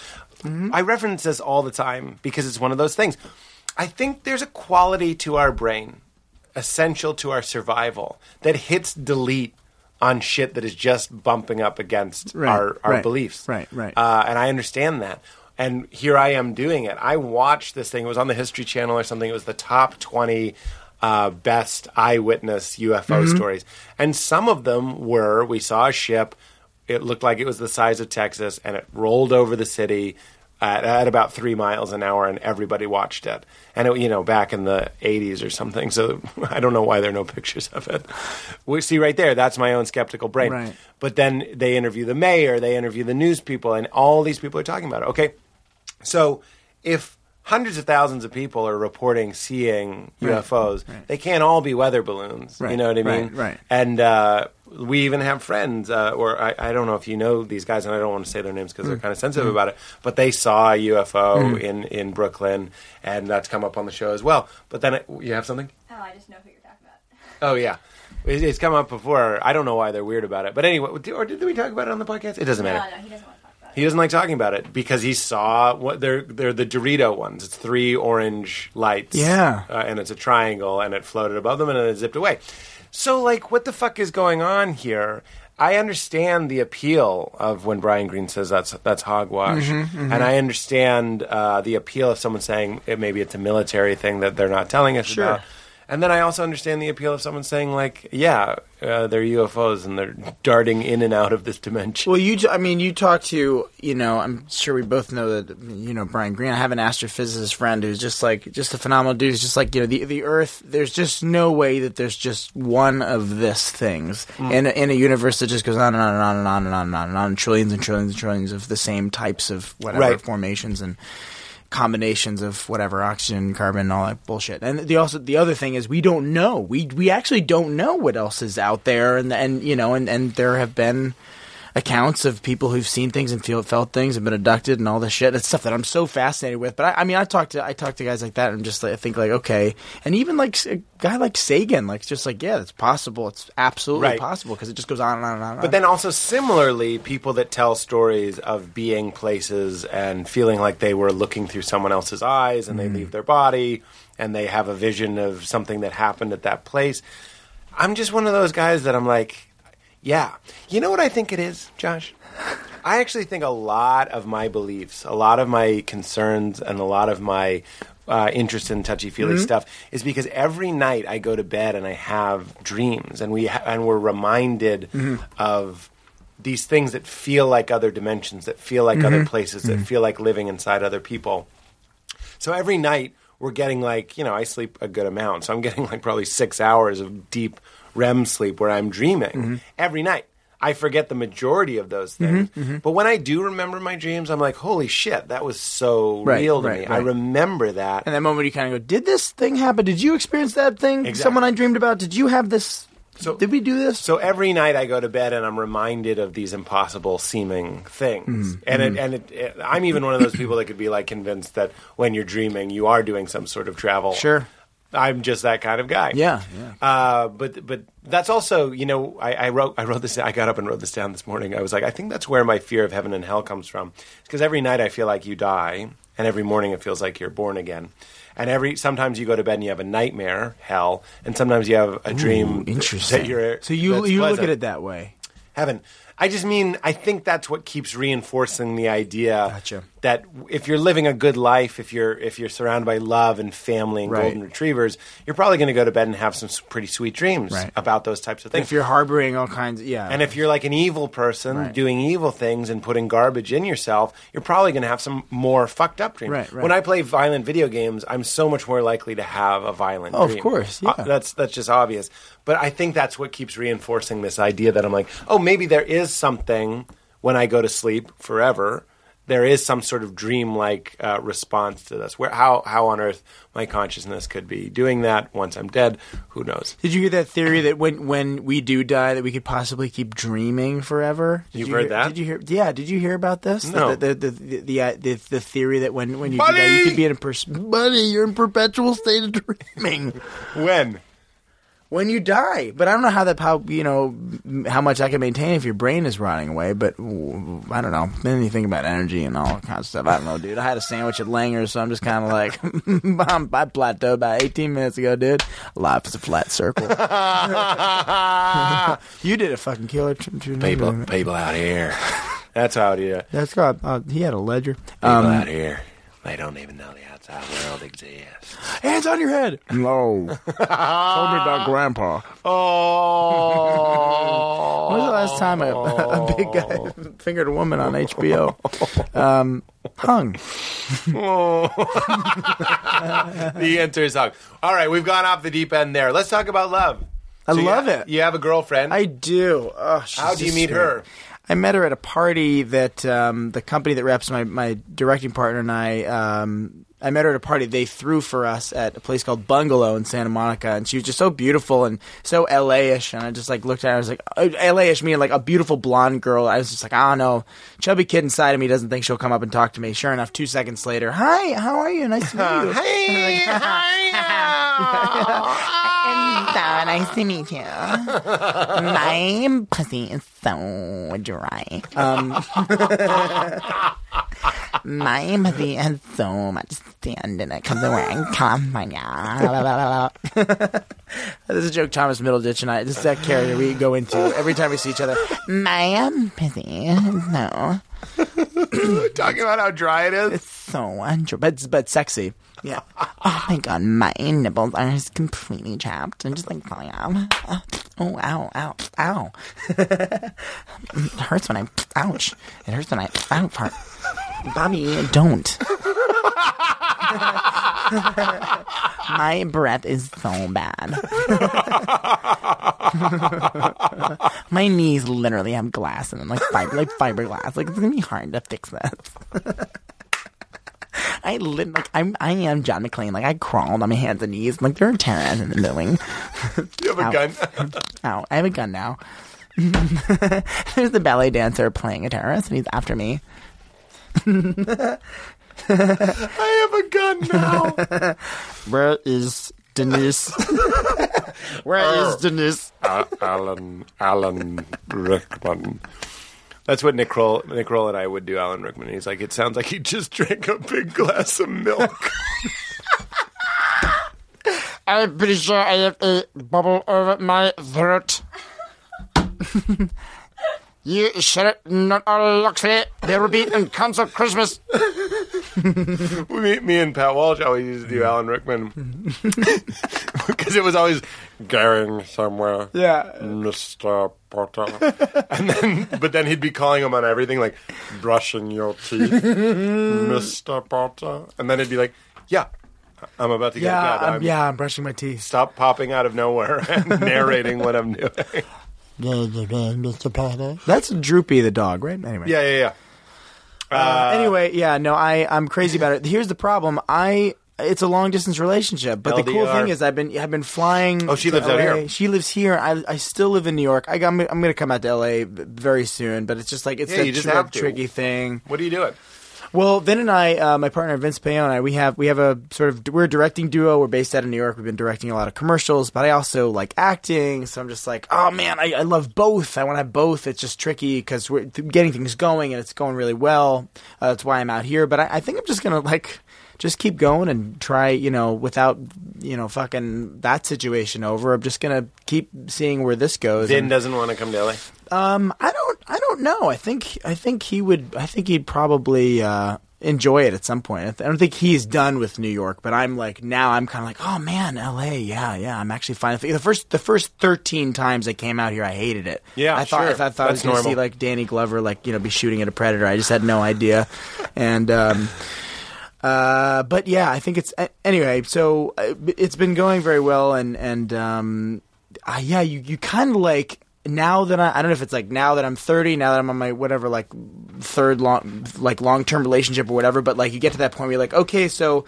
S4: I reference this all the time because it's one of those things. I think there's a quality to our brain, essential to our survival, that hits delete on shit that is just bumping up against
S5: Right,
S4: our, our
S5: right,
S4: beliefs.
S5: right, right.
S4: Uh, and I understand that. And here I am doing it. I watched this thing. It was on the History Channel or something. It was the top 20 uh, best eyewitness UFO
S5: Mm-hmm.
S4: stories. And some of them were we saw a ship. It looked like it was the size of Texas, and it rolled over the city at, at about three miles an hour, and everybody watched it. And it, you know, back in the '80s or something. So I don't know why there are no pictures of it. We see right there. That's my own skeptical brain.
S5: Right.
S4: But then they interview the mayor, they interview the news people, and all these people are talking about it. Okay, so if hundreds of thousands of people are reporting seeing UFOs, they can't all be weather balloons. You know what I mean?
S5: right, right.
S4: And uh, we even have friends, uh, or I, I don't know if you know these guys, and I don't want to say their names because
S5: Mm.
S4: they're kind of sensitive about it. But they saw a UFO in in Brooklyn, and that's come up on the show as well. But then it, you have something.
S8: Oh, I just know who you're talking about.
S4: Oh yeah, it, it's come up before. I don't know why they're weird about it, but anyway, or did we talk about it on the podcast? It doesn't
S8: No,
S4: matter.
S8: no, he doesn't want to talk about it.
S4: He doesn't like talking about it because he saw what they're they're the Dorito ones. It's three orange lights.
S5: Yeah.
S4: uh, and it's a triangle, and it floated above them, and then it zipped away. So, like, what the fuck is going on here? I understand the appeal of when Brian Greene says that's that's hogwash,
S5: Mm-hmm,
S4: and I understand uh, the appeal of someone saying it, maybe it's a military thing that they're not telling us
S5: Sure.
S4: about. And then I also understand the appeal of someone saying like, yeah, uh, they're UFOs and they're darting in and out of this dimension.
S5: Well, you, I mean, you talk to, you know, I'm sure we both know that, you know, Brian Greene. I have an astrophysicist friend who's just like, just a phenomenal dude. He's just like, you know, the the Earth. There's just no way that there's just one of this things in a, in a universe that just goes on and on and on and on and on and on and on, trillions and trillions and trillions of the same types of whatever
S4: Right.
S5: formations and combinations of whatever oxygen, carbon, all that bullshit. And the also the other thing is we don't know. We we actually don't know what else is out there, and and you know, and and there have been accounts of people who've seen things and feel felt things and been abducted and all this shit. It's stuff that I'm so fascinated with. But I, I mean, I talk to I talk to guys like that and just like, I think like okay, and even like a guy like Sagan, like just like yeah, it's possible. It's absolutely
S4: Right.
S5: possible because it just goes on and on and on. and on.
S4: But then also similarly, people that tell stories of being places and feeling like they were looking through someone else's eyes and they mm. leave their body and they have a vision of something that happened at that place. I'm just one of those guys that I'm like, yeah. You know what I think it is, Josh? I actually think a lot of my beliefs, a lot of my concerns, and a lot of my uh, interest in touchy feely mm-hmm. stuff is because every night I go to bed and I have dreams, and we ha- and we're reminded mm-hmm. of these things that feel like other dimensions, that feel like other mm-hmm. places, that feel like living inside other people. So every night we're getting like, you know, I sleep a good amount. So I'm getting like probably six hours of deep REM sleep where I'm dreaming
S5: Mm-hmm.
S4: every night. I forget the majority of those things. But when I do remember my dreams, I'm like, holy shit, that was so
S5: Right,
S4: real to
S5: right,
S4: me. I remember that.
S5: And that moment you kind of go, did this thing happen? Did you experience that thing?
S4: Exactly.
S5: Someone I dreamed about? Did you have this
S4: So
S5: Did we do this?
S4: So every night I go to bed and I'm reminded of these impossible seeming things.
S5: Mm-hmm.
S4: And it, and it, it, I'm even one of those people that could be like convinced that when you're dreaming, you are doing some sort of travel.
S5: Sure.
S4: I'm just that kind of guy.
S5: Yeah, yeah.
S4: Uh, but but that's also you know I, I wrote I wrote this I got up and wrote this down this morning. I was like I think that's where my fear of heaven and hell comes from. Because every night I feel like you die, and every morning it feels like you're born again. And every sometimes you go to bed and you have a nightmare, hell, and sometimes you have a dream
S5: Ooh, interesting.
S4: that you're
S5: so you you look at it that way.
S4: heaven. I just mean I think that's what keeps reinforcing the idea
S5: Gotcha.
S4: that if you're living a good life, if you're if you're surrounded by love and family and
S5: Right.
S4: golden retrievers, you're probably going to go to bed and have some pretty sweet dreams
S5: Right.
S4: about those types of things.
S5: If you're harboring all kinds, yeah.
S4: and if you're like an evil person doing evil things and putting garbage in yourself, you're probably going to have some more fucked up dreams.
S5: Right, right.
S4: When I play violent video games, I'm so much more likely to have a violent
S5: Oh, of
S4: dream.
S5: course,
S4: Uh,
S5: yeah.
S4: that's that's just obvious. But I think that's what keeps reinforcing this idea that I'm like, oh, maybe there is something when I go to sleep forever. There is some sort of dream-like uh, response to this. Where how how on earth my consciousness could be doing that once I'm dead? Who knows?
S5: Did you hear that theory that when when we do die, that we could possibly keep dreaming forever? Did
S4: You've
S5: you
S4: heard
S5: hear-
S4: that?
S5: Did you hear? Yeah. Did you hear about this?
S4: No.
S5: The the the the, the, uh, the, the theory that when when you do
S4: Buddy!
S5: die, you could be in a pers- buddy, you're in perpetual state of dreaming
S4: When?
S5: When you die. But I don't know how that how you know how much I can maintain if your brain is rotting away. But I don't know. Then you think about energy and all kind of stuff. I don't know, dude. I had a sandwich at Langer's, so I'm just kind of like I'm, I plateaued about 18 minutes ago, dude. Life is a flat circle. you did a fucking killer. tr- tr-
S4: people people out here. That's how it is.
S5: That's got. Uh, he had a ledger.
S4: People
S5: Um,
S4: out here, they don't even know the outside world exists.
S5: hands on your head. No. Told me about Grandpa.
S4: Oh,
S5: When was the last time a, a big guy fingered a woman on HBO? Um, hung.
S4: the answer is hug. All right, we've gone off the deep end there. Let's talk about love.
S5: I
S4: you
S5: love
S4: ha-
S5: it.
S4: You have a girlfriend.
S5: I do. Oh, she's
S4: How do you meet
S5: sweet.
S4: her?
S5: I met her at a party that um, the company that reps my, my directing partner and I. Um, I met her at a party they threw for us at a place called Bungalow in Santa Monica, and she was just so beautiful and so LA-ish. And I just like looked at her, I was like, uh, LA-ish meaning like a beautiful blonde girl. I was just like, I don't know, chubby kid inside of me doesn't think she'll come up and talk to me. Sure enough, two seconds later, hi, how are you? Nice to meet you.
S4: Hey, hi.
S9: So nice to meet you. My pussy is so dry.
S5: Um,
S9: My pussy has so much sand in it because we're come on yeah.
S5: This is a joke Thomas Middleditch and I. This is that character we go into every time we see each other.
S9: My pussy, no,
S4: Talking about how dry it is.
S9: it's so undry.
S5: But but sexy. Yeah.
S9: Oh my god, my nipples are just completely chapped and just like falling out. Oh, ow, ow, ow. it hurts when I, ouch. It hurts when I, ow, part. Bobby, don't. my breath is so bad. my knees literally have glass in them, like fiber, like fiberglass. Like it's gonna be hard to fix this. I lit like I'm I am John McClane. Like I crawled on my hands and knees. Like there are terrorists in the building.
S4: You have a gun.
S9: Ow, I have a gun now. There's the ballet dancer playing a terrorist, and he's after me.
S4: I have a gun now.
S5: Where is Denise? Where is Denise?
S4: Uh, Alan Alan Rickman. That's what Nick Kroll, Nick Kroll and I would do. Alan Rickman. He's like, it sounds like he just drank a big glass of milk.
S5: I'm pretty sure I have a bubble over my throat. You shut it, not all Luxley. There will be in concert Christmas.
S4: me, me and Pat Walsh always used to do Alan Rickman because it was always going somewhere.
S5: Yeah.
S4: Mr. Potter. and then, but then he'd be calling him on everything, like brushing your teeth, Mr. Potter. And then he'd be like, "Yeah, I'm about to get
S5: Yeah,
S4: that.
S5: I'm, yeah, I'm brushing my teeth.
S4: Stop popping out of nowhere and narrating what I'm doing."
S5: That's Droopy the dog, right? Anyway.
S4: yeah, yeah, yeah.
S5: Uh, anyway, yeah, no, I I'm crazy about it. Here's the problem. I it's a long distance relationship. But the cool
S4: LDR.
S5: thing is, I've been I've been flying.
S4: Oh, she
S5: to
S4: lives out
S5: LA.
S4: here.
S5: She lives here. I I still live in New York. I got, I'm, I'm going to come out to LA very soon. But it's just like it's
S4: Yeah,
S5: that
S4: you just
S5: tri-
S4: have to.
S5: tricky thing.
S4: What are you doing?
S5: Well, Vin and I, uh, my partner Vince Peone I, we have we have a sort of we're a directing duo. We're based out of New York. We've been directing a lot of commercials, but I also like acting. So I'm just like, oh man, I, I love both. I want to have both. It's just tricky because we're getting things going and it's going really well. Uh, that's why I'm out here. But I, I think I'm just gonna like just keep going and try. You know, without you know fucking that situation over. I'm just gonna keep seeing where this goes.
S4: Vin
S5: and-
S4: doesn't want to come to LA.
S5: um, I don't, I don't know. I think, I think he would. I think he'd probably uh, enjoy it at some point. I, th- I don't think he's done with New York, but I'm like now. I'm kind of like, oh man, L.A. Yeah, yeah. I'm actually fine. The first, the first 13 times I came out here, I hated it.
S4: Yeah,
S5: I thought,
S4: sure.
S5: I thought, I thought I was going to see like Danny Glover, like you know, be shooting at a predator. I just had no idea, and. um uh, but yeah, I think it's anyway. So uh, it's been going very well, and and um, uh, yeah, you you kind of like now that I I don't know if it's like now that I'm 30, now that I'm on my whatever like third long like long term relationship or whatever. But like you get to that point where you're like, okay, so.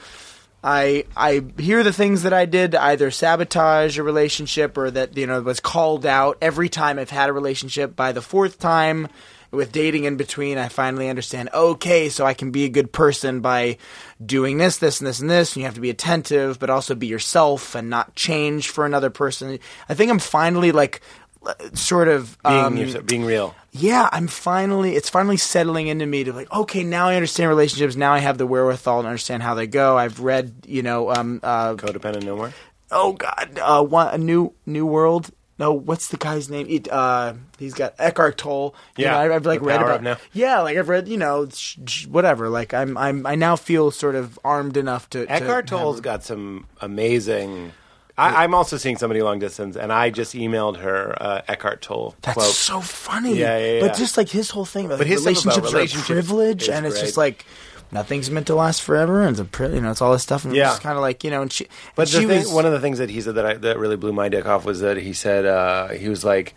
S5: I I hear the things that I did to either sabotage a relationship or that you know was called out every time I've had a relationship. By the fourth time, with dating in between, I finally understand. Okay, so I can be a good person by doing this, this, and this, and this. And you have to be attentive, but also be yourself and not change for another person. I think I'm finally like sort of
S4: Being
S5: um,
S4: yourself- being real.
S5: yeah, I'm finally it's finally settling into me to like, okay, now I understand relationships. Now I have the wherewithal to understand how they go. I've read, you know, um, uh,
S4: Codependent no more.
S5: oh god, uh, one, a new new world. No, what's the guy's name? It, uh, he's got Eckhart Tolle. You
S4: Yeah,
S5: know, I've, I've like read about
S4: of Now.
S5: Yeah, like I've read, you know, sh- sh- whatever. Like I'm, I'm, I now feel sort of armed enough to. to
S4: Eckhart
S5: have-
S4: Tolle's got some amazing. I, I'm also seeing somebody long distance, and I just emailed her uh, Eckhart Tolle
S5: That's
S4: quote.
S5: so funny.
S4: Yeah, yeah, yeah.
S5: But just like his whole thing about
S4: But
S5: like,
S4: his stuff about
S5: relationships,
S4: relationships
S5: are a privilege, and it's just like nothing's meant to last forever, and it's a you know it's all this stuff, and
S4: Yeah.
S5: it's kind of like you know, and she,
S4: But
S5: she
S4: thing,
S5: was,
S4: one of the things that he said that I, that really blew my dick off was that he said uh, he was like,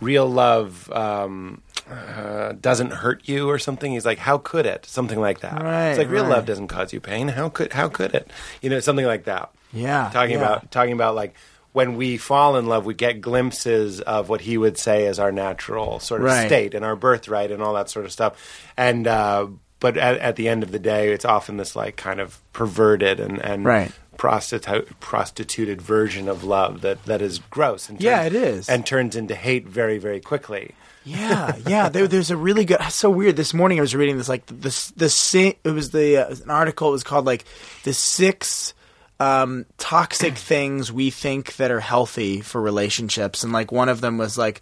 S4: "Real love um, uh, doesn't hurt you" or something. He's like, "How could it?" Something like that.
S5: Right,
S4: it's like real
S5: right.
S4: love doesn't cause you pain. How could how could it? You know, something like that.
S5: yeah,
S4: talking
S5: yeah.
S4: about talking about like when we fall in love, we get glimpses of what he would say is our natural sort of
S5: Right.
S4: state and our birthright and all that sort of stuff. And uh, but at, at the end of the day, it's often this like kind of perverted and and
S5: Right.
S4: prostitute prostituted version of love that that is gross. And
S5: Yeah,
S4: turns-
S5: it is.
S4: and turns into hate very very quickly.
S5: Yeah, yeah. There, there's a really good. So weird. This morning I was reading this like the the it was the uh, an article. It was called like the six um, toxic things we think that are healthy for relationships, and like one of them was like.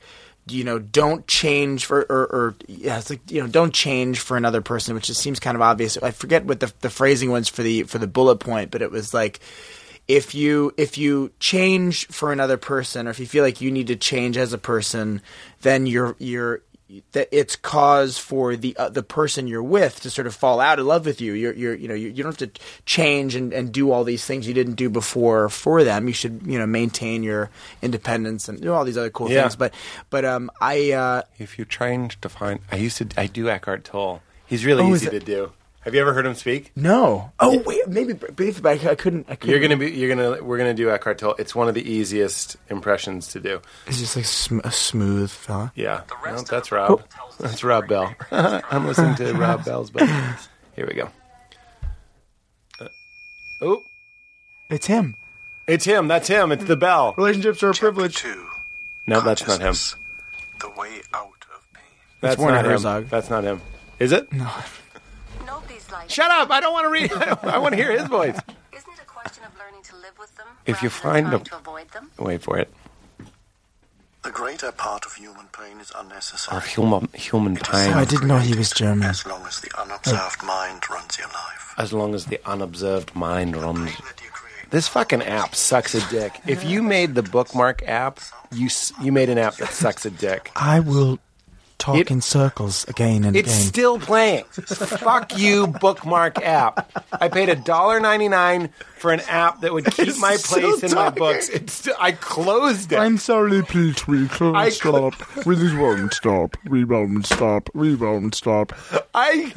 S5: You know, don't change for, or, or yeah, it's like you know, don't change for another person, which just seems kind of obvious. I forget what the the phrasing was for the for the bullet point, but it was like, if you if you change for another person or if you feel like you need to change as a person then you're you're that it's cause for the uh, the person you're with to sort of fall out of love with you you're you're you know you, you don't have to change and, and do all these things you didn't do before for them you should you know maintain your independence and do all these other cool
S4: Yeah.
S5: things but but um I uh
S4: If you change to find, I used to I do Eckhart Tolle. He's really
S5: Oh,
S4: easy to do. Have you ever heard him speak?
S5: no oh wait maybe briefly but I, I couldn't I couldn't
S4: You're gonna be. You're gonna. We're gonna do Eckhart Tolle. It's one of the easiest impressions to do.
S5: it's just like sm- a smooth fella
S4: Yeah, well, that's Rob. That's Rob Bell. I'm listening to Rob Bell's book. Here we go. Uh, oh,
S5: it's him
S4: it's him. That's him. It's the bell.
S5: relationships are a privilege
S10: Two.
S4: No, that's not him.
S10: Consciousness, The way out of pain.
S4: That's
S5: Werner
S4: not him.
S5: Herzog.
S4: That's not him. Is it? No.
S8: Nobody's.
S4: Shut up! I don't want to read. I want to hear his voice.
S8: Isn't it a question of learning to live with them?
S4: If you find them-
S8: to avoid them?
S4: Wait for it.
S10: The greater part of human pain is unnecessary.
S4: Or human human pain.
S5: Oh, I didn't know he was German.
S10: As long as the unobserved oh. mind runs your life.
S4: As long as the unobserved mind runs.
S10: Pain that you create
S4: This fucking app sucks a dick. If you made the bookmark app, you you made an app that sucks a dick.
S5: I will talk
S4: It-
S5: in circles again and
S4: It's
S5: again.
S4: still playing. Fuck you, bookmark app. I paid a dollar ninety nine for an app that would keep my place in my books. It's st- I closed it.
S6: I'm sorry, Pete. We can't
S4: I cl-
S6: We just won't stop. We won't stop. We won't stop.
S4: I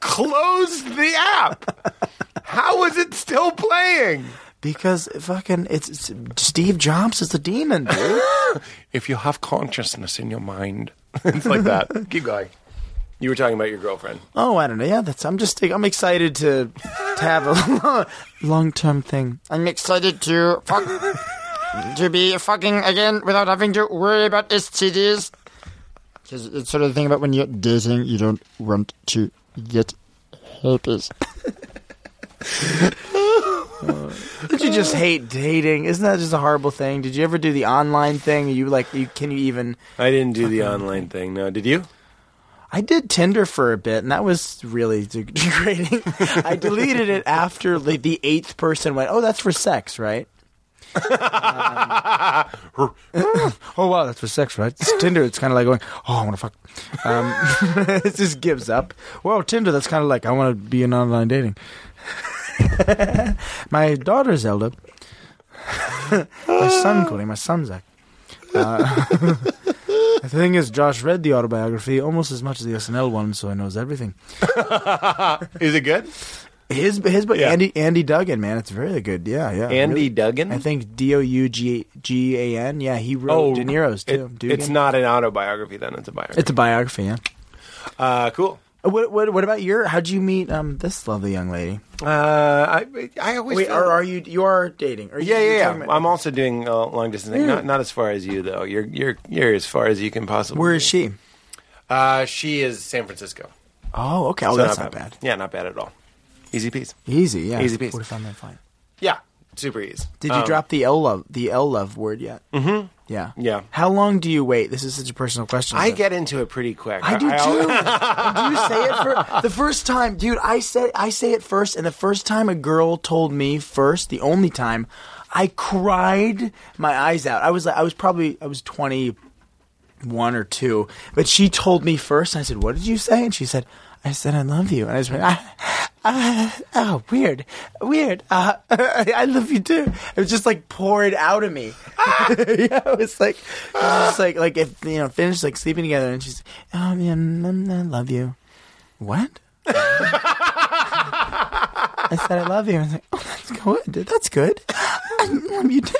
S4: closed the app. How is it still playing?
S5: Because fucking, it's, it's Steve Jobs is the demon, dude.
S4: If you have consciousness in your mind, it's like that. Keep going. You were talking about your girlfriend.
S5: oh, I don't know. Yeah, that's. I'm just. I'm excited to to have a long term thing.
S9: I'm excited to fuck, to be fucking again without having to worry about STDs. Because it's sort of the thing about when you're dating, you don't want to get herpes.
S5: Did you just hate dating? Isn't that just a horrible thing? Did you ever do the online thing? You like you can you even
S4: I didn't do the online thing. No, did you?
S5: I did Tinder for a bit and that was really degrading. I deleted it after like, the eighth person went, "Oh, that's for sex, right?" Um, oh wow, that's for sex, right? It's Tinder. It's kind of like going, "Oh, I want to fuck." Um, it just gives up. Well, Tinder. That's kind of like I want to be in online dating. my daughter Zelda. my son Cody. My son Zach. Uh, the thing is, Josh read the autobiography almost as much as the SNL one, so he knows everything.
S4: Is it good?
S5: His, his, but
S4: Yeah.
S5: Andy, Andy Duggan, man, it's very good. Yeah, yeah.
S4: Andy
S5: really.
S4: Duggan?
S5: I think D O U G G A N. Yeah, he wrote
S4: Oh,
S5: De Niro's too. Dugan.
S4: it's not an autobiography. Then it's a biography.
S5: It's a biography. Yeah.
S4: uh, cool.
S5: What, what, what about your? How'd you meet um this lovely young lady?
S4: Uh, I I always
S5: Wait,
S4: feel-
S5: or are you you are dating? Are you,
S4: Yeah,
S5: you're
S4: yeah,
S5: talking
S4: yeah.
S5: about-
S4: I'm also doing uh, long distance. thing. Not not as far as you though. You're you're you're as far as you can possibly.
S5: Where is be. she?
S4: Uh, she is San Francisco.
S5: Oh, okay. Oh,
S4: So
S5: that's not bad.
S4: Yeah, not bad at all. Easy peasy.
S5: Easy, yeah.
S4: Easy peasy.
S5: Forty-five minute flight.
S4: Yeah, super easy.
S5: Did you
S4: Um,
S5: drop the L love the L love word yet? Mm-hmm. Yeah.
S4: Yeah.
S5: How long do you wait? This is such a personal question.
S4: I get into it pretty quick.
S5: I do too. do you say it for the first time, dude? I say I say it first, and the first time a girl told me first, the only time, I cried my eyes out. I was like, I was probably I was twenty one or two, but she told me first, and I said, "What did you say?" And she said, "I said I love you," and I just went, ah, ah, "Oh, weird, weird. Uh, I love you too." It was just like poured out of me. yeah, it was like, it was just like, like if you know, finished like sleeping together, and she's, "Oh man, I love you." What? I said I love you. I was like, "Oh, that's good. That's good. I love you too."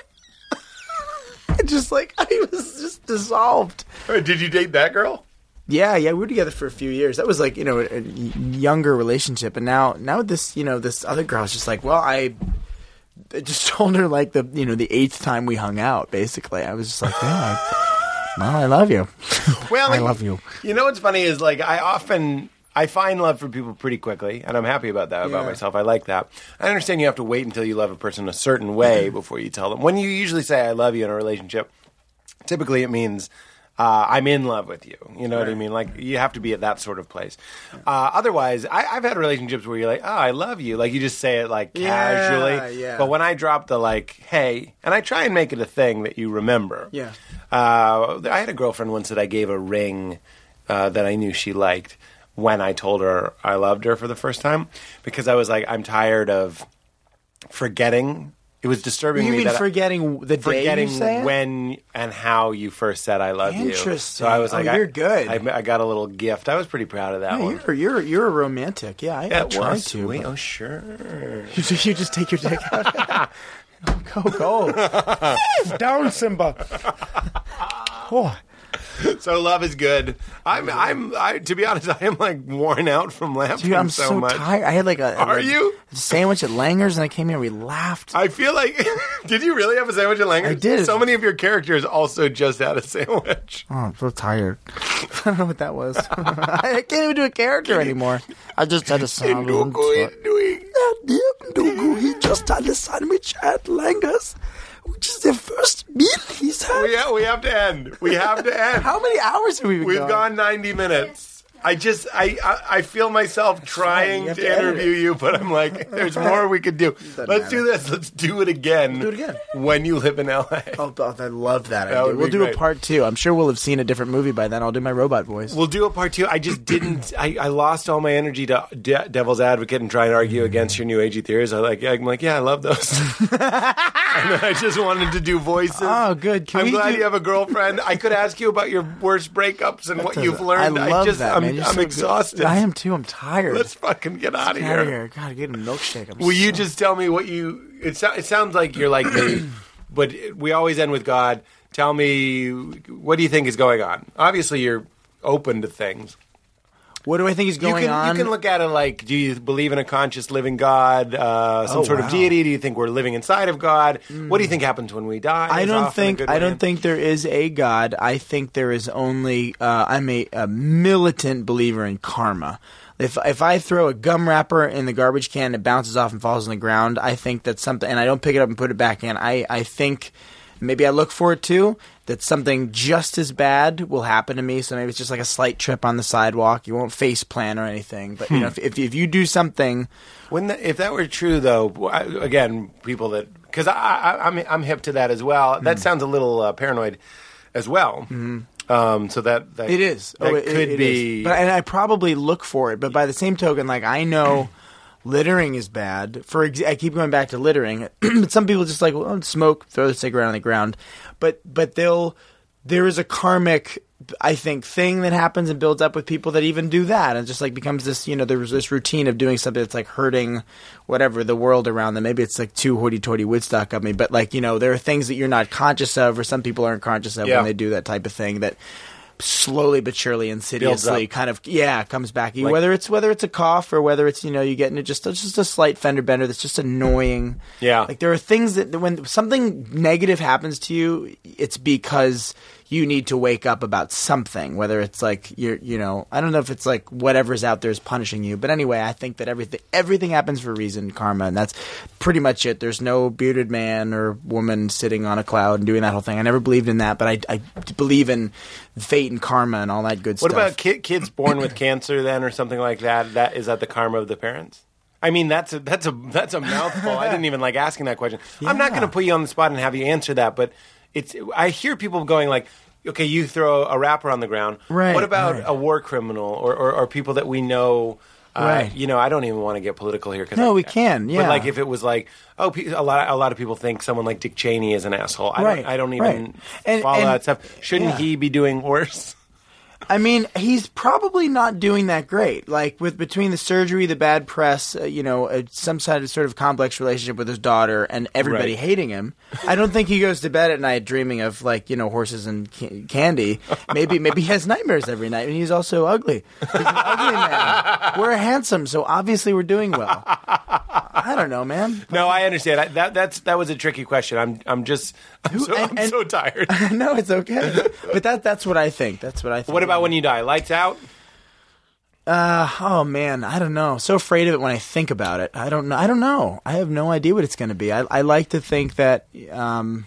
S5: Just like I was just dissolved.
S4: Did you date that girl?
S5: Yeah, yeah, we were together for a few years. That was like you know a, a younger relationship, and now now this you know this other girl is just like, well, I I just told her like the you know the eighth time we hung out. Basically, I was just like, yeah, I, well, I love you.
S4: Well,
S5: I love you.
S4: You know what's funny is like I often I find love for people pretty quickly, and I'm happy about that about
S5: Yeah.
S4: myself. I like that. I understand you have to wait until you love a person a certain way mm-hmm. before you tell them. When you usually say "I love you" in a relationship, typically it means. Uh, I'm in love with you. You know what I mean? Like you have to be at that sort of place. Uh, otherwise, I, I've had relationships where you're like, "Oh, I love you," like you just say it like
S5: Yeah,
S4: casually.
S5: yeah.
S4: But when I drop the like, "Hey," and I try and make it a thing that you remember.
S5: Yeah.
S4: Uh, I had a girlfriend once that I gave a ring uh, that I knew she liked when I told her I loved her for the first time because I was like, I'm tired of forgetting. It was disturbing
S5: You
S4: me
S5: mean
S4: that I-
S5: forgetting the day
S4: forgetting
S5: it?
S4: when and how you first said I love you.
S5: Interesting.
S4: So I was
S5: Oh,
S4: like, I-
S5: you're good.
S4: I, I got a little gift. I was pretty proud of that
S5: Yeah,
S4: one.
S5: you're you're you're a romantic. Yeah, I,
S4: Yeah,
S5: I try to.
S4: sweet. Oh, sure.
S5: You, you just take your dick out. go go. Down, Simba. Oh.
S4: So love is good. I'm, I'm, I, to be honest, I am like worn out from laughing
S5: Dude, I'm
S4: so,
S5: so,
S4: much.
S5: tired. I had like a,
S4: Are you?
S5: a sandwich at Langer's, and I came here. And we laughed.
S4: I feel like. did you really have a sandwich at Langer's?
S5: I did.
S4: So many of your characters also just had a sandwich.
S5: oh, I'm so tired. I don't know what that was. I can't even do a character anymore. I just had a sandwich. He just had a sandwich at Langer's, which is the first meal he's had.
S4: We, ha- we have to end. We have to end.
S5: How many hours have we been
S4: We've
S5: going?
S4: gone 90 minutes. I just, I, I, I feel myself trying
S5: have
S4: to,
S5: to
S4: interview you, but I'm like, there's more we could do. Let's do this. Let's do it again.
S5: Do it again.
S4: When you live in LA.
S5: Oh, oh, I love that.
S4: That
S5: idea. we'll do
S4: great.
S5: a part two. I'm sure we'll have seen a different movie by then. I'll do my robot voice.
S4: We'll do a part two. I just didn't. I, I lost all my energy to De- Devil's Advocate and try and argue mm-hmm. against your new agey theories. I like. I'm like, yeah, I love those. I just wanted to do voices.
S5: Oh, good. Can
S4: I'm glad
S5: do-
S4: you have a girlfriend. I could ask you about your worst breakups and what you've learned.
S5: I love
S4: just,
S5: that, man.
S4: I'm
S5: so good.
S4: exhausted.
S5: I am too. I'm tired.
S4: Let's fucking get out of
S5: out
S4: here.
S5: of here. God, get a milkshake. I'm
S4: Will you just tell me what you? It, so, it sounds like you're like me, but we always end with God. Tell me what do you think is going on? Obviously, you're open to things.
S5: What do I think is going
S4: you can,
S5: on?
S4: You can look at it like: Do you believe in a conscious living God, uh, some
S5: Oh,
S4: sort
S5: wow.
S4: of deity? Do you think we're living inside of God? What do you think happens when we die?
S5: I don't think I don't think there is a God. I think there is only uh, I'm a, a militant believer in karma. If if I throw a gum wrapper in the garbage can, and it bounces off and falls on the ground. I think that's something, and I don't pick it up and put it back in. I I think maybe I look for it too. That something just as bad will happen to me. So maybe it's just like a slight trip on the sidewalk. You won't face plan or anything. But you know, if, if if you do something,
S4: When that, if that were true, though, I- again, people that because I, I, I'm I'm hip to that as well.
S5: Hmm.
S4: That sounds a little uh, paranoid as well. Um, so that, that
S5: It is.
S4: That
S5: oh, it,
S4: could
S5: it
S4: be.
S5: is. But and I probably look for it. But by the same token, like I know littering is bad. For ex- I keep going back to littering. but some people just like well, smoke, throw the cigarette on the ground. But but they'll there is a karmic. I think thing that happens and builds up with people that even do that and just like becomes this you know there's this routine of doing something that's like hurting whatever the world around them maybe it's like too hoity-toity Woodstock of me but like you know there are things that you're not conscious of or some people aren't conscious of
S4: Yeah.
S5: when they do that type of thing that slowly but surely insidiously kind of yeah comes back.
S4: Like-
S5: whether it's whether it's a cough or whether it's you know you get into just just a slight fender bender that's just annoying.
S4: Yeah.
S5: like there are things that when something negative happens to you it's because you need to wake up about something whether it's like you're you know i don't know if it's like whatever's out there is punishing you but anyway i think that everything everything happens for a reason karma and that's pretty much it there's no bearded man or woman sitting on a cloud and doing that whole thing i never believed in that but i, I believe in fate and karma and all that good
S4: what
S5: stuff What
S4: about ki- kids born with cancer then, or something like that? That is that the karma of the parents? I mean, that's a that's a that's a mouthful. I didn't even like asking that question. I'm not going to put you on the spot and have you answer that, but it's. I hear people going like. Okay, you throw a rapper on the ground.
S5: Right,
S4: What about
S5: right.
S4: a war criminal or, or, or people that we know? Uh,
S5: Right.
S4: You know, I don't even want to get political here. 'cause
S5: No,
S4: I-
S5: we can, yeah.
S4: But like, if it was like, oh, a lot, a lot of people think someone like Dick Cheney is an asshole. I
S5: Right,
S4: don't, I don't even
S5: right. And-
S4: follow
S5: and-
S4: that stuff. Shouldn't
S5: yeah.
S4: he be doing worse?
S5: I mean, he's probably not doing that great. Like with between the surgery, the bad press, uh, you know, uh, some sort of sort of complex relationship with his daughter, and everybody
S4: Right.
S5: hating him. I don't think he goes to bed at night dreaming of like you know horses and ca- candy. Maybe maybe he has nightmares every night, and he's also ugly. He's an ugly man. We're handsome, so obviously we're doing well. I don't know, man.
S4: No, I understand. I, that that's that was a tricky question. I'm I'm just I'm, so,
S5: and-
S4: I'm
S5: and-
S4: so tired.
S5: no, it's okay. But that that's what I think. That's what I think.
S4: what about when you die? Lights out?
S5: Uh, oh man, I don't know. So afraid of it when I think about it. I don't know. I don't know. I have no idea what it's going to be. I, I like to think that. Um,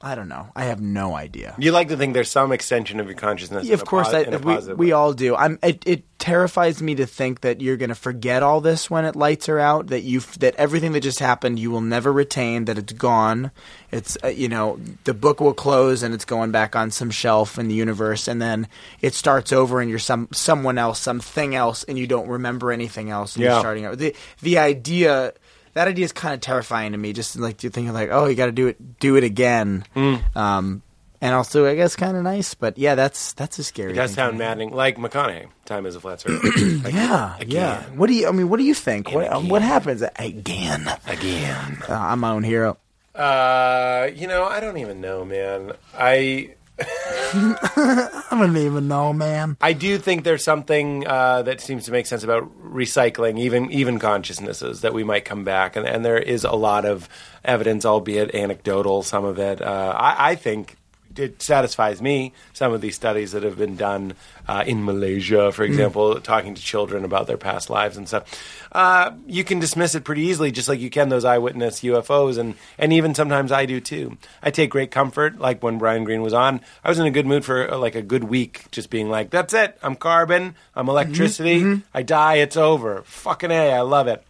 S5: I don't know. I have no idea.
S4: You like to think there's some extension of your consciousness.
S5: Yeah, of course, I, we, we all do. I'm. It, it terrifies me to think that you're going to forget all this when it lights are out. That you that everything that just happened you will never retain. That it's gone. It's uh, you know the book will close and it's going back on some shelf in the universe, and then it starts over and you're some someone else, something else, and you don't remember anything else. And
S4: Yeah.
S5: you're starting over. The the idea. That idea is kind of terrifying to me. Just like you thinking, like, oh, you got to do it, do it again.
S4: Mm.
S5: Um, and also, I guess, kind of nice. But yeah, that's that's a scary.
S4: It does sound maddening, like McConaughey. Time is a flat circle.
S5: Yeah, yeah. What do you? I mean, what do you think? What
S4: again.
S5: what happens again?
S4: Again.
S5: Uh, I'm my own hero.
S4: Uh, you know, I don't even know, man. I
S6: I don't even know, man.
S4: I do think there's something uh, that seems to make sense about recycling, even even consciousnesses, that we might come back, and, and there is a lot of evidence, albeit anecdotal, some of it. Uh, I, I think it satisfies me. Some of these studies that have been done uh, in Malaysia, for example, talking to children about their past lives and stuff. Uh, you can dismiss it pretty easily, just like you can those eyewitness UFOs, and and even sometimes I do too. I take great comfort, like when Brian Greene was on. I was in a good mood for uh, like a good week, just being like, "That's it. I'm carbon. I'm electricity. I die. It's over. Fucking a. I love it."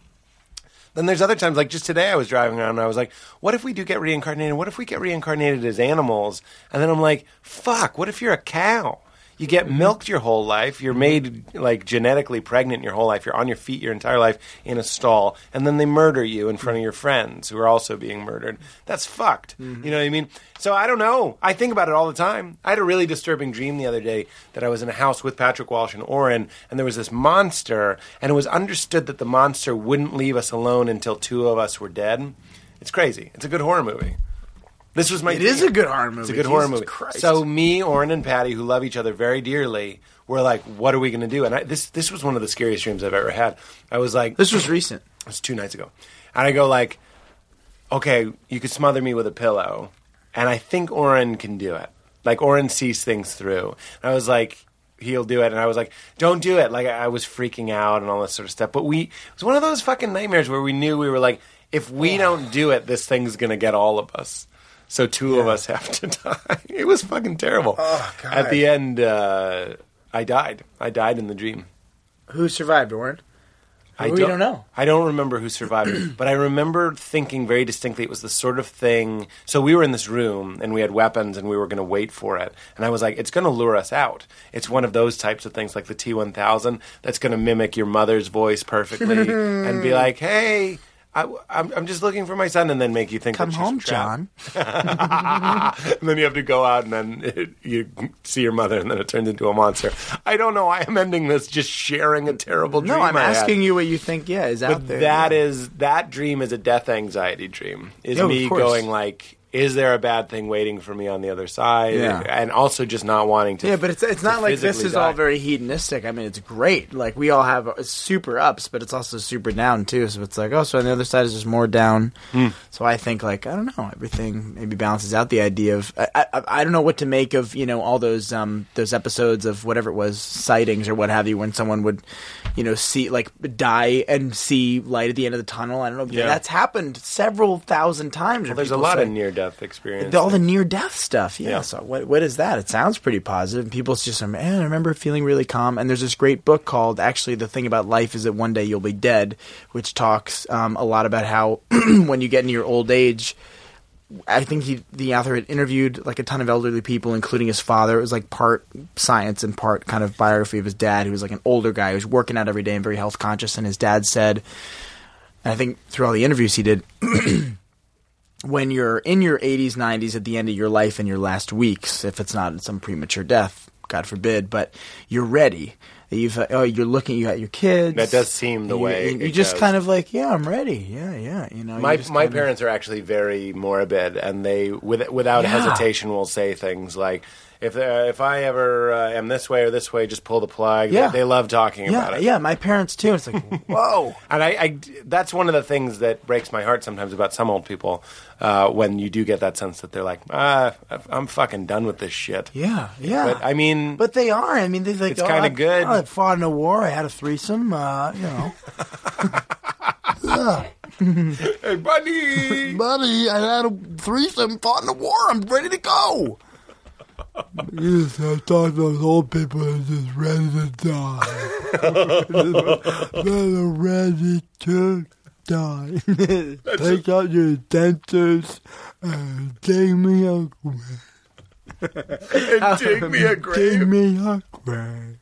S4: Then there's other times, like just today, I was driving around and I was like, what if we do get reincarnated? What if we get reincarnated as animals? And then I'm like, fuck, what if you're a cow? You get milked your whole life. You're made like genetically pregnant your whole life. You're on your feet your entire life in a stall, and then they murder you in front of your friends who are also being murdered. That's fucked. Mm-hmm. You know what I mean? So I don't know. I think about it all the time. I had a really disturbing dream the other day that I was in a house with Patrick Walsh and Oren, and there was this monster, and it was understood that the monster wouldn't leave us alone until two of us were dead. It's crazy. It's a good horror movie. This was my.
S5: It is a good horror movie.
S4: It's a good horror
S5: Jesus
S4: movie.
S5: Christ.
S4: So me, Oren, and Patty, who love each other very dearly, were like, "What are we going to do?" And I, this this was one of the scariest dreams I've ever had. I was like,
S5: This was recent.
S4: it was two nights ago. And I go like, okay, you could smother me with a pillow. And I think Oren can do it. Like Oren sees things through. And I was like, he'll do it. And I was like, don't do it. Like I, I was freaking out and all this sort of stuff. But we, it was one of those fucking nightmares where we knew we were like, if we don't do it, this thing's going to get all of us. So two of us have to die. It was fucking terrible.
S5: Oh, God.
S4: At the end, uh, I died. I died in the dream.
S5: Who survived, Oren?
S4: I
S5: we don't know.
S4: I don't remember who survived, but I remember thinking very distinctly it was the sort of thing. So we were in this room and we had weapons and we were going to wait for it, and I was like, "It's going to lure us out." It's one of those types of things, like the T one thousand, that's going to mimic your mother's voice perfectly and be like, "Hey." I, I'm, I'm just looking for my son, and then make you think
S5: Come home. John.
S4: and then you have to go out, and then it, you see your mother, and then it turns into a monster. I don't know. I am ending this just sharing a terrible dream.
S5: No, I'm
S4: I had.
S5: asking you what you think. Yeah, is out there.
S4: that
S5: yeah.
S4: is that dream is a death anxiety dream. Is me going like, is there a bad thing waiting for me on the other side?
S5: Yeah.
S4: and also just not wanting to.
S5: Yeah, but it's it's not like this is all very hedonistic. I mean, it's great. Like we all have super ups, but it's also super down too. So it's like, oh, so on the other side is just more down.
S4: Hmm.
S5: So I think like I don't know, everything maybe balances out. The idea of I, I, I don't know what to make of you know all those um those episodes of whatever it was sightings or what have you when someone would you know see like die and see light at the end of the tunnel. I don't know.
S4: Yeah.
S5: That's happened several thousand times.
S4: Well, there's a lot
S5: say-
S4: of near death experience.
S5: all the near death stuff. Yeah.
S4: Yeah.
S5: So what what is that? It sounds pretty positive. And People's just man, I remember feeling really calm. And there's this great book called actually the thing about life is that one day you'll be dead, which talks um, a lot about how when you get into your old age. I think he, the author had interviewed like a ton of elderly people, including his father. It was like part science and part kind of biography of his dad, who was like an older guy who was working out every day and very health conscious. And his dad said, and I think through all the interviews he did, when you're in your 80s, 90s, at the end of your life in your last weeks, if it's not some premature death, God forbid, but you're ready. You've oh, you're looking. You got your kids.
S4: That does seem the
S5: you-
S4: way
S5: You
S4: it
S5: just
S4: goes.
S5: kind of like, yeah, I'm ready. Yeah, yeah. You know,
S4: my my parents are actually very morbid, and they with, without
S5: Yeah.
S4: hesitation will say things like. If uh, if I ever uh, am this way or this way, just pull the plug.
S5: Yeah.
S4: They, they love talking
S5: Yeah,
S4: about it.
S5: yeah. My parents too. It's like, whoa.
S4: And I, I, that's one of the things that breaks my heart sometimes about some old people uh, when you do get that sense that they're like, ah, I'm fucking done with this shit.
S5: Yeah, yeah.
S4: But I mean,
S5: But they are. I mean, they like.
S4: It's
S5: oh,
S4: kinda
S5: I-
S4: good.
S6: I fought in a war. I had a threesome. Uh, you know,
S4: hey, buddy.
S6: buddy, I had a threesome. Fought in a war. I'm ready to go. Yes, I thought those old people are just ready to die. They're ready to die. Take out your dentures and dig me a grave.
S4: dig me a
S6: Dig me a grave.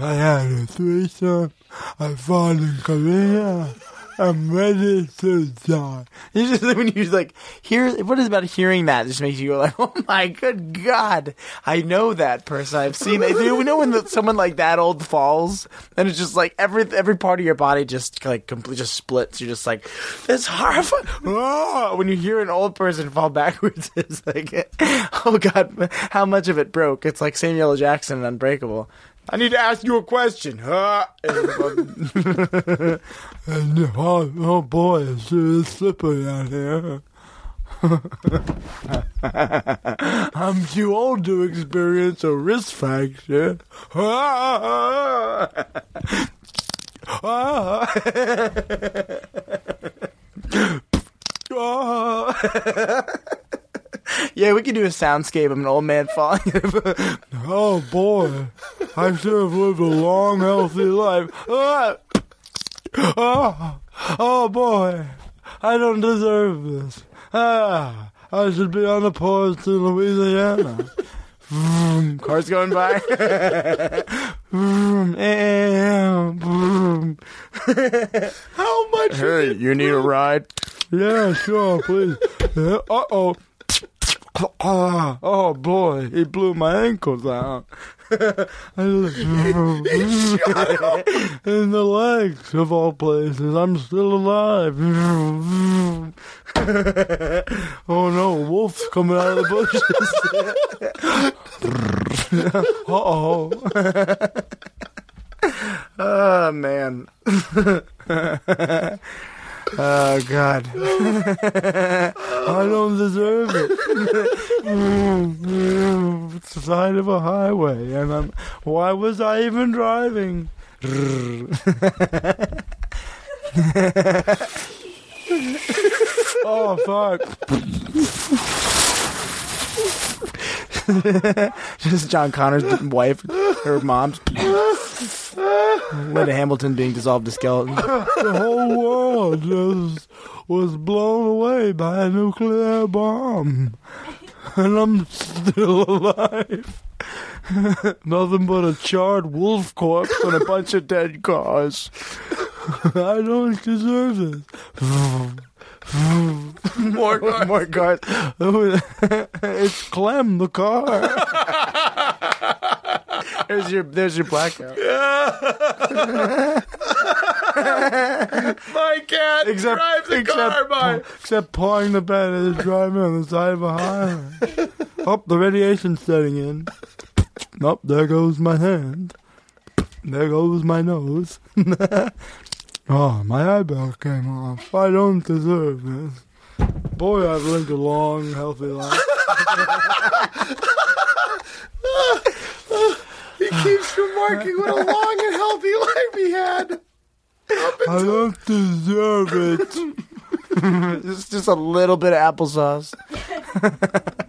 S6: I had a threesome. I fought in Korea. I'm ready to die.
S5: You just when you like hear what is about hearing that it just makes you go like, oh my good god, I know that person. I've seen it. You know when the, someone like that old falls, and it's just like every every part of your body just like completely just splits. You're just like, that's horrifying. Oh, when you hear an old person fall backwards, it's like, oh god, how much of it broke? It's like Samuel. Jackson Unbreakable. I need to ask you a question. Huh?
S6: Um, and oh, oh boy, it's really slippery out here. I'm too old to experience a wrist fracture.
S5: yeah, we could do a soundscape of an old man falling.
S6: Oh boy, I should have lived a long, healthy life. Ah! Oh, oh boy, I don't deserve this. Ah, I should be on the porch in Louisiana.
S5: vroom, cars going by. vroom, eh, vroom.
S4: How much?
S5: Hey, you need a ride? Yeah, sure, please. Uh oh. Oh boy, he blew my ankles out. In the legs, of all places, I'm still alive. oh no, wolf's coming out of the bushes. uh oh. oh man. Oh God! I don't deserve it. it's the side of a highway, and I'm. Why was I even driving? oh fuck! Just John Connor's wife, her mom's. Linda Hamilton being dissolved to skeleton. the whole world just was blown away by a nuclear bomb. And I'm still alive. Nothing but a charred wolf corpse and a bunch of dead cars. I don't deserve this.
S4: More cars.
S5: More cars. it's Clem the car. there's your there's your blackout.
S4: My cat
S5: Except
S4: drives a
S5: except,
S4: car by.
S5: except pawing the bed is driving on the side of a highway. oh, the radiation's setting in. Nope, there goes my hand. There goes my nose. Oh, my eyebrow came off. I don't deserve this. Boy, I've lived a long, healthy life.
S4: He keeps remarking what a long and healthy life he had.
S5: I don't deserve it. it's just a little bit of applesauce.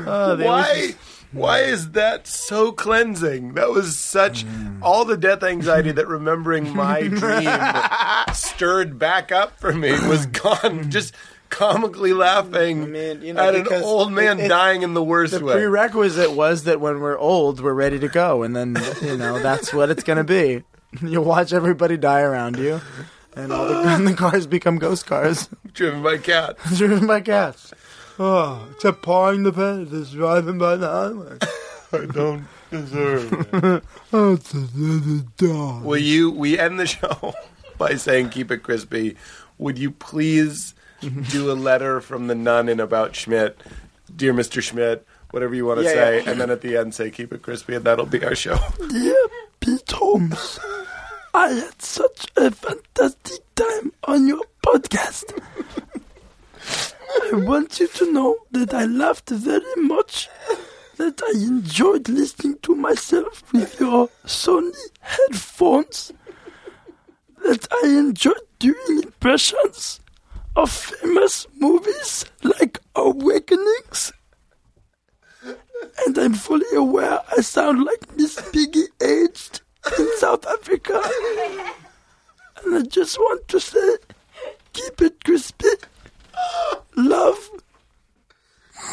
S5: Oh, they was
S4: Why? Why is that so cleansing? That was such mm. all the death anxiety that remembering my dream stirred back up for me was gone. Mm. Just comically laughing
S5: I mean, you know,
S4: at an old man
S5: it- it-
S4: dying in the worst
S5: The
S4: way.
S5: The prerequisite was that when we're old, we're ready to go, and then you know that's what it's gonna be. You watch everybody die around you, and all the, and the cars become ghost cars
S4: Driven by cats.
S5: driven by cats. Oh, except pawing the bed is driving by the highway.
S4: I don't deserve it.
S5: Oh, it's a dog.
S4: Will you? We end the show by saying keep it crispy. Would you please do a letter from the nun in about Schmidt, dear Mr. Schmidt, whatever you want to
S5: Yeah,
S4: say,
S5: yeah.
S4: and then at the end say keep it crispy, and that'll be our show.
S6: Dear Pete Holmes, I had such a fantastic time on your podcast. I want you to know that I laughed very much, that I enjoyed listening to myself with your Sony headphones, that I enjoyed doing impressions of famous movies like Awakenings. And I'm fully aware I sound like Miss Piggy aged in South Africa. And I just want to say, keep it crispy. Love.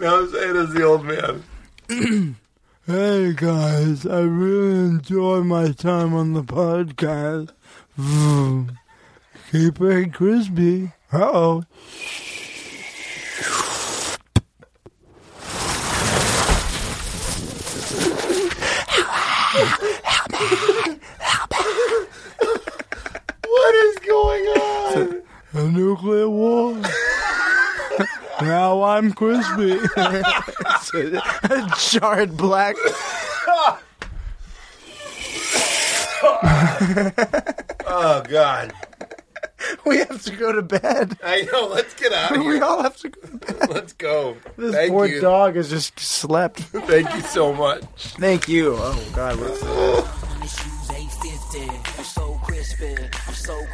S4: now say it as the old man.
S5: Hey guys, I really enjoy my time on the podcast. Keep it crispy. Uh oh.
S4: What is going on?
S5: A nuclear war. now I'm crispy. a Charred black.
S4: Oh God!
S5: We have to go to bed.
S4: I know. Let's get out of
S5: We all have to go to bed.
S4: Let's go.
S5: This
S4: Thank
S5: poor
S4: you.
S5: dog has just slept.
S4: Thank you so much.
S5: Thank you. Oh God, what's
S11: shoes 850. I'm so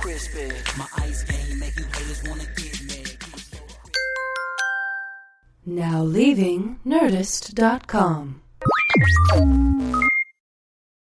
S11: crispy. My ice game make you haters wanna get me.
S1: Now leaving Nerdist.com.